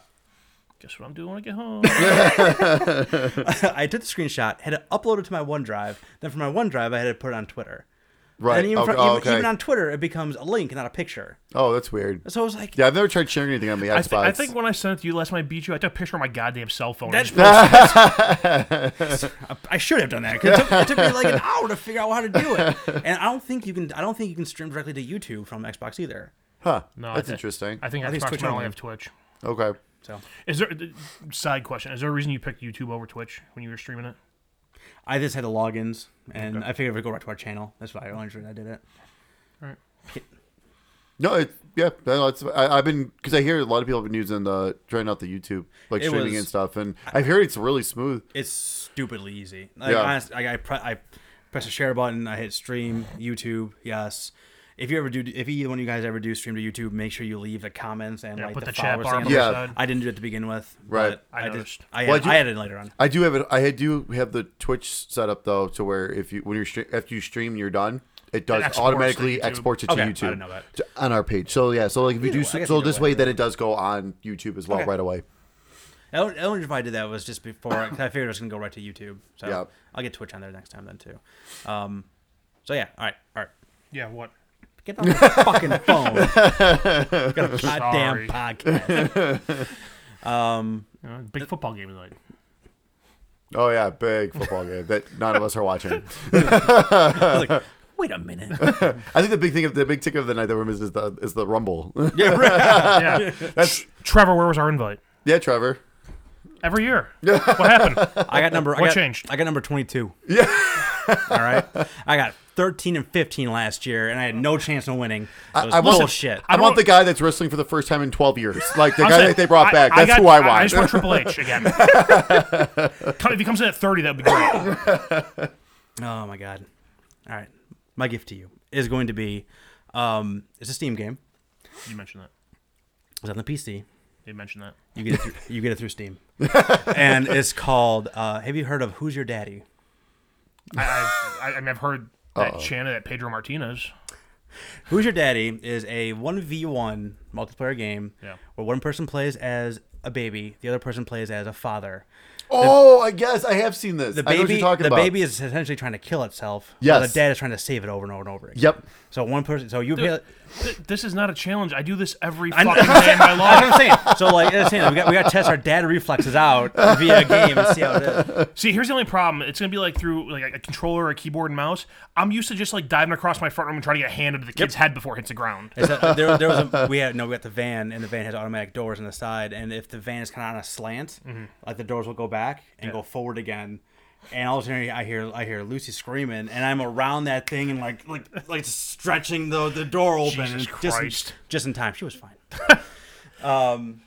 Guess what I'm doing when I get home? I took the screenshot, had it uploaded to my OneDrive. Then from my OneDrive, I had to put it on Twitter. Right. And even, okay. from, oh, even, okay. even on Twitter, it becomes a link, not a picture. oh, that's weird. So I was like, Yeah, I've never tried sharing anything on the I, Xbox. th- I think when I sent it to you last time I beat you, I took a picture of my goddamn cell phone. and That's- I- I should have done that 'cause it took, it took me like an hour to figure out how to do it. And I don't think you can. I don't think you can stream directly to YouTube from Xbox either. huh? No, I that's interesting. I think I it's Xbox Twitch might only. only have Twitch. okay. So Is there side question? Is there a reason you picked YouTube over Twitch when you were streaming it? I just had the logins, and Okay. I figured if we go right to our channel, that's why I only reason I did it. Right. No, it, yeah, no, it's, I, I've been because I hear a lot of people have been using the trying out the YouTube like It streaming was- and stuff, and I've heard it's really smooth. It's stupidly easy. Like, Yeah. honest, I, I, pre- I press the share button. I hit stream YouTube. Yes. If you ever do, if either one of you guys ever do stream to YouTube, make sure you leave the comments and Yeah, like put the, the chat followers bar on the Yeah. side. I didn't do it to begin with. Right. but I I, did. noticed. I, Well, added, I do- I added it later on. I do have it. I do have the Twitch set up though, to where if you when you're stre- after you stream and you're done, it does exports to automatically YouTube. exports it to Okay, I YouTube didn't know that. to- on our page. So yeah, so like if you do way, I guess so either this way. way, then it does go on YouTube as well Okay. right away. The only the only reason why I did that was just before 'cause I figured I was gonna go right to YouTube. So Yep. I'll get Twitch on there next time then too. Um, so yeah, all right, all right. Yeah, what? Get on the fucking phone. Got a Sorry. goddamn podcast. Um, You know, big football game tonight. Oh yeah, big football game that none of us are watching. I was like, wait a minute. I think the big thing of the big ticket of the night that we're missing is the is the rumble. yeah, right. Yeah. That's Trevor, where was our invite? yeah, Trevor. Every year. what happened? I got number. I What got, changed? I got number twenty-two. Yeah. All right. I got thirteen and fifteen last year, and I had no chance of winning. It was I want- bullshit. I, I want the guy that's wrestling for the first time in 12 years, like the I'm guy saying, that they brought back. I- I That's got- who I want. I just want Triple H again. If he comes in at 30, that would be great. Oh my god! All right, my gift to you is going to be, um, it's a Steam game. You mentioned that. It's on the PC. You mentioned that. You get it through, you get it through Steam, and it's called. Uh, have you heard of Who's Your Daddy? I, I've, I, I mean, I've heard that chant at Pedro Martinez. Who's Your Daddy is a one v one multiplayer game Yeah. where one person plays as a baby, the other person plays as a father. oh, I guess I have seen this. The I know what baby, you're talking the about. baby is essentially trying to kill itself. while Yes. the dad is trying to save it over and over and over again. Yep. So one person, so you play. Th- This is not a challenge. I do this every fucking day in my That's life. what I'm saying. So like, that's saying, we got we got to test our dad reflexes out via a game and see how it is. See, here's the only problem. It's gonna be like through like a controller, or a keyboard, and mouse. I'm used to just like diving across my front room and trying to get a hand into the kid's head before it hits the ground. A, there, there was a we had no we got the van and the van has automatic doors on the side and if the van is kind of on a slant, mm-hmm. like the doors will go back and go forward again. And all of a sudden I hear I hear Lucy screaming and I'm around that thing and like like like stretching the the door open Jesus and just Christ. just in time. She was fine. um,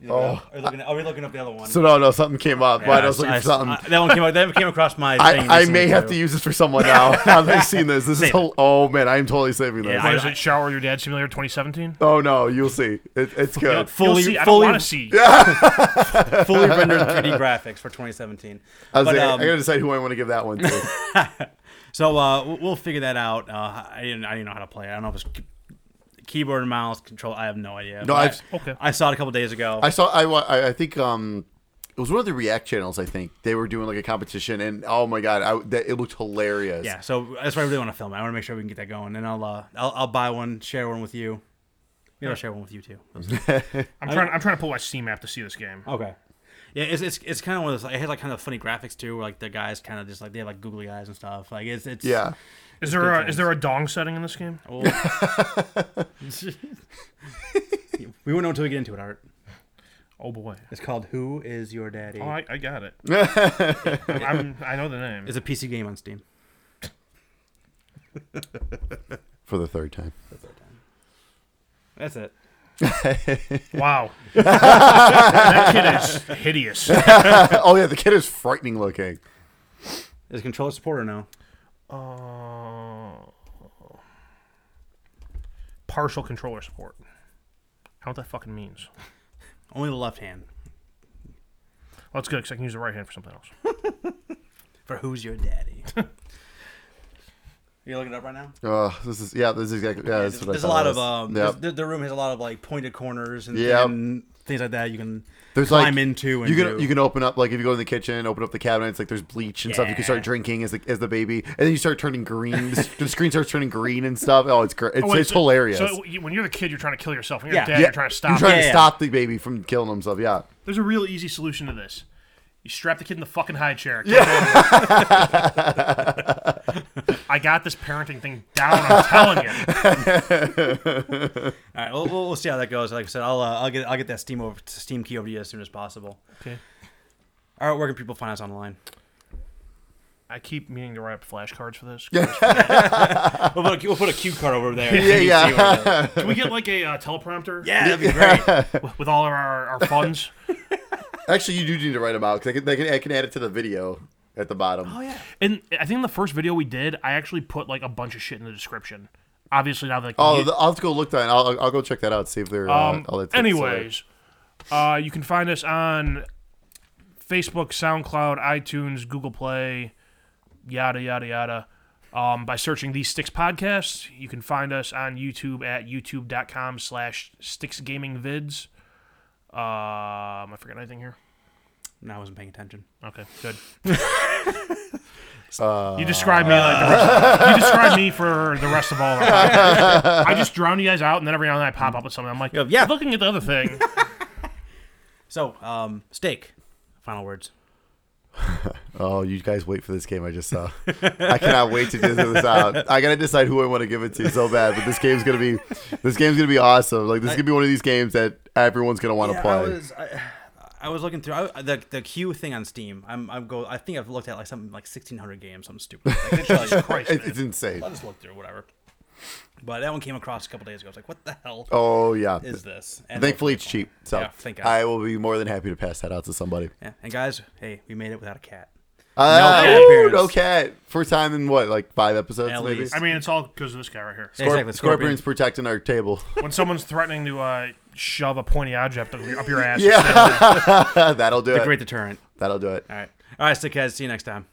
you know, are, we looking, are we looking up the other one? So no, no, something came up. but I was I- looking I- for something. I- that one came out. That came across my. thing I, I may have too. to use this for someone now. now that I've seen this. This is Save whole, oh man, I am totally saving this. Yeah, What is it? Shower your dad simulator 2017. oh no, you'll see. It, it's good. fully You'll see. I don't fully want to see. fully rendered 3D graphics for 2017. I, was But, like, um, I gotta decide who I want to give that one to. So uh, we'll- we'll figure that out. Uh, I didn't I didn't know how to play it. I don't know if it's key- keyboard and mouse control. I have no idea. No, I've- I, Okay. I saw it a couple days ago. I saw—I—I I think um, it was one of the React channels. I think they were doing like a competition, and oh my god, I, that, it looked hilarious. yeah, so that's why I really want to film it. I want to make sure we can get that going, and I'll uh, I'll, I'll buy one, share one with you. Maybe I'll share one with you too. I'm trying. I'm trying to pull my Steam app to see this game. Okay. Yeah, it's it's, it's kind of one of those. It has like kind of funny graphics too, where like the guys kind of just like they have like googly eyes and stuff. Like it's it's Yeah. Is there a, is there a dong setting in this game? Oh. we won't know until we get into it, Art. Oh boy. It's called Who Is Your Daddy? Oh, I, I got it. I'm, I'm- I know the name. It's a PC game on Steam. For the third time. That's it. Wow. that kid is hideous. oh yeah, the kid is frightening looking. Is controller support or no? Uh, partial controller support. I don't know what that fucking means. Only the left hand. Well, it's good because I can use the right hand for something else. For Who's Your Daddy? you looking it up right now? Oh, this is yeah, this is exactly yeah. That's what I There's a lot it of um. Yep. The, the room has a lot of like pointed corners and, Yep. and things like that. You can There's climb like into and you can do. you can open up like if you go in the kitchen, open up the cabinets, like there's bleach and stuff. You can start drinking as the as the baby, and then you start turning green. the, the screen starts turning green and stuff. Oh, it's great. It's, Oh, wait, it's so- hilarious. So when you're the kid, you're trying to kill yourself. When you're Yeah. the dad, yeah, you're trying to stop. You're trying it. to Yeah. stop the baby from killing himself. Yeah. There's a real easy solution to this. You strap the kid in the fucking high chair. I got this parenting thing down. I'm telling you. All right, we'll, we'll, we'll see how that goes. Like I said, I'll uh, I'll get I'll get that Steam over Steam key over to you as soon as possible. Okay. All right, where can people find us online? I keep meaning to write up flashcards for this. We'll put a, we'll put a cue card over there. Yeah, yeah. see what. Can we get like a uh, teleprompter? yeah, that'd be great. With, with all of our, our funds. Actually, you do need to write them out because I can, I can I can add it to the video at the bottom. Oh yeah. And I think in the first video we did, I actually put like a bunch of shit in the description. Obviously now like Oh, the, I'll have to go look that. I'll, I'll- go check that out. See if they're. Um, uh, all that anyways, uh, you can find us on Facebook, SoundCloud, iTunes, Google Play, yada yada yada. Um, by searching these Sticks podcasts, you can find us on YouTube at youtube.com slash Sticks Gaming Vids. Um, I forgot anything here. No, I wasn't paying attention. Okay, good. Uh, You describe me like the rest, you describe me for the rest of all our podcasts. I just drown you guys out, and then every now and then I pop up with something. I'm like, go, yeah. looking at the other thing. So, um, steak. Final words. Oh, you guys wait for this game I just saw. I cannot wait to figure this out. I gotta decide who I want to give it to so bad, but this game's gonna be this game's gonna be awesome. Like this is gonna be one of these games that everyone's gonna want to Yeah, play. I was, I, I was looking through I, the the queue thing on Steam. I'm I'm go. I think I've looked at like something like 1600 games, something stupid. Like, they tell you- Christ, It- it's insane. I'll just look through whatever. But that one came across a couple days ago. I was like, what the hell Oh yeah. is this? And Thankfully it's cheap, so Yeah, thank God. I will be more than happy to pass that out to somebody. Yeah, and guys, hey, we made it without a cat. Uh, cat ooh, appearance. no cat. First time in what, like five episodes, At maybe. least. I mean, it's all because of this guy right here. Scorp- exactly, Scorpion's protecting our table. When someone's threatening to uh, shove a pointy object up your, up your ass, yeah, that'll do The it. great deterrent. That'll do it. All right, all right, stickheads. See you next time.